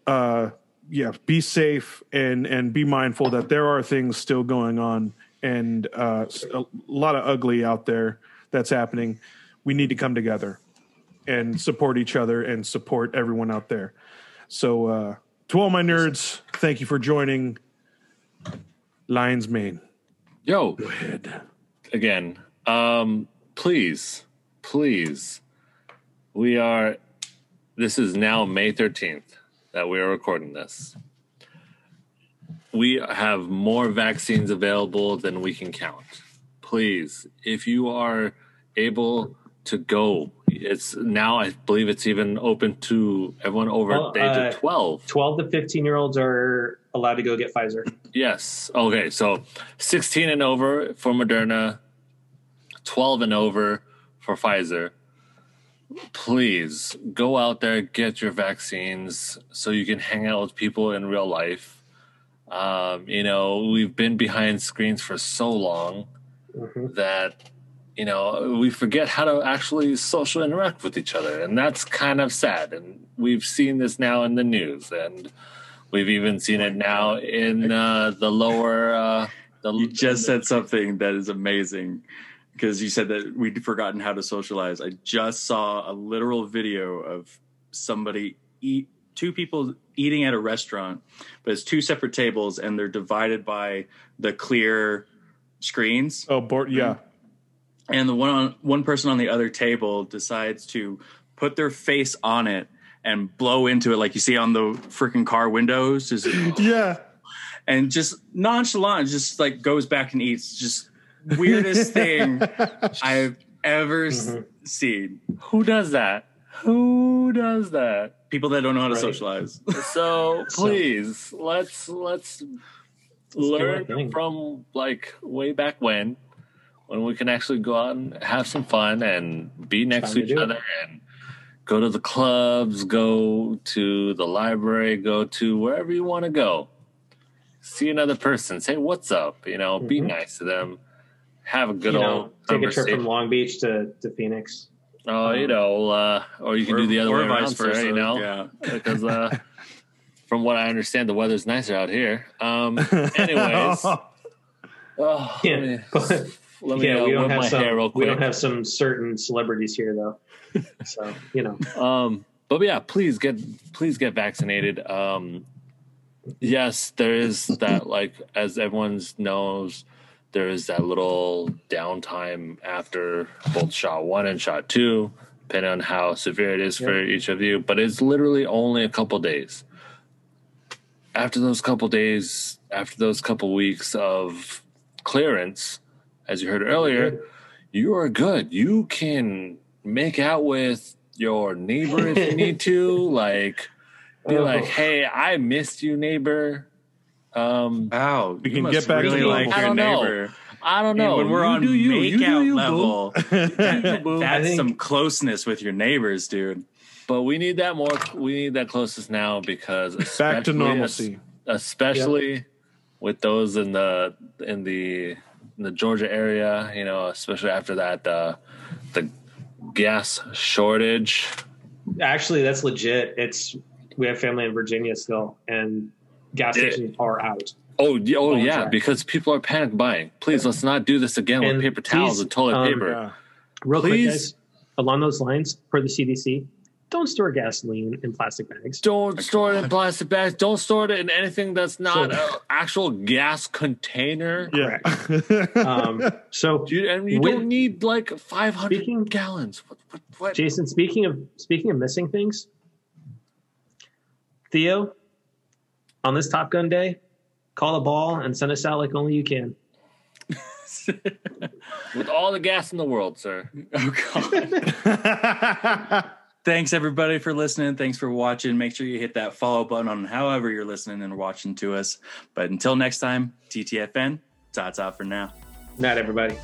uh, yeah, be safe and and be mindful that there are things still going on, and uh, a lot of ugly out there that's happening. We need to come together and support each other and support everyone out there. So, uh, to all my nerds, thank you for joining Lions Mane. Yo, Go ahead. again, um, please, please, we are. This is now May thirteenth that we are recording this. We have more vaccines available than we can count. Please, if you are able to go, it's now I believe it's even open to everyone over Well, the age uh, of twelve. 12 to 15 year olds are allowed to go get Pfizer. Yes. Okay. So 16 and over for Moderna, 12 and over for Pfizer. Please go out there, get your vaccines so you can hang out with people in real life. Um, you know, we've been behind screens for so long Mhm. that, you know, we forget how to actually social interact with each other. And that's kind of sad. And we've seen this now in the news. And we've even seen it now in uh, the lower. Uh, the, You just said something that is amazing because you said that we'd forgotten how to socialize. I just saw a literal video of somebody eat two people eating at a restaurant, but it's two separate tables and they're divided by the clear screens. Oh, board. Yeah. Mm-hmm. And the one on one person on the other table decides to put their face on it and blow into it like you see on the freaking car windows. Just Yeah. and just nonchalant, just like goes back and eats. Just weirdest thing I've ever s- Mhm. seen. who does that? Who does that? People that don't know how to Right. socialize. So So- please let's let's do our learn from like way back when when we can actually go out and have some fun and be next time to to each do it. other and go to the clubs go to the library go to wherever you want to go see another person say what's up you know be Mhm. nice to them have a good you old take a trip from Long Beach to, to Phoenix. oh you know uh, or you can do the other way around sir, you know Yeah. because uh, from what I understand, the weather's nicer out here. Um, anyways, oh, Yeah, let me, but- let me yeah, uh, we don't have my some. hair real We don't have some certain celebrities here, though. So you know, um, but yeah, please get please get vaccinated. Um, yes, there is that like as everyone knows, there is that little downtime after both shot one and shot two, depending on how severe it is for each of you. But it's literally only a couple days. After those couple days, after those couple weeks of clearance, as you heard earlier, you are good. You can make out with your neighbor if you need to. Like, be Oh. like, "Hey, I missed you, neighbor." Um, Wow, We can get back to really normal. like your don't know. neighbor. I don't And know. when we're You on do you. You do makeout you, boo. level, that- that's think- some closeness with your neighbors, dude. But we need that more. We need that closeness now because Back to especially- normalcy. especially with those in the in the in the Georgia area. You know, especially after that uh, the gas shortage. actually, that's legit. It's we have family in Virginia still, and gas Yeah. stations are out. Oh, oh Oh, yeah, sorry. because people are panic buying. Please, let's not do this again And with paper towels please, and toilet um, paper. Yeah. Real Please. quick, guys, along those lines, per the CDC, don't store gasoline in plastic bags. Don't store it in plastic bags. Don't store it in anything that's not So- an actual gas container. Yeah. Um, so, You, and you With- don't need like 500 Speaking- gallons. What? What? what? Jason, speaking of speaking of missing things, Theo, on this Top Gun day, call a ball and send us out like only you can. With all the gas in the world, sir. Oh god. Thanks everybody for listening. Thanks for watching. Make sure you hit that follow button on however you're listening and watching to us. But until next time, TTFN, ta ta for now. Not everybody.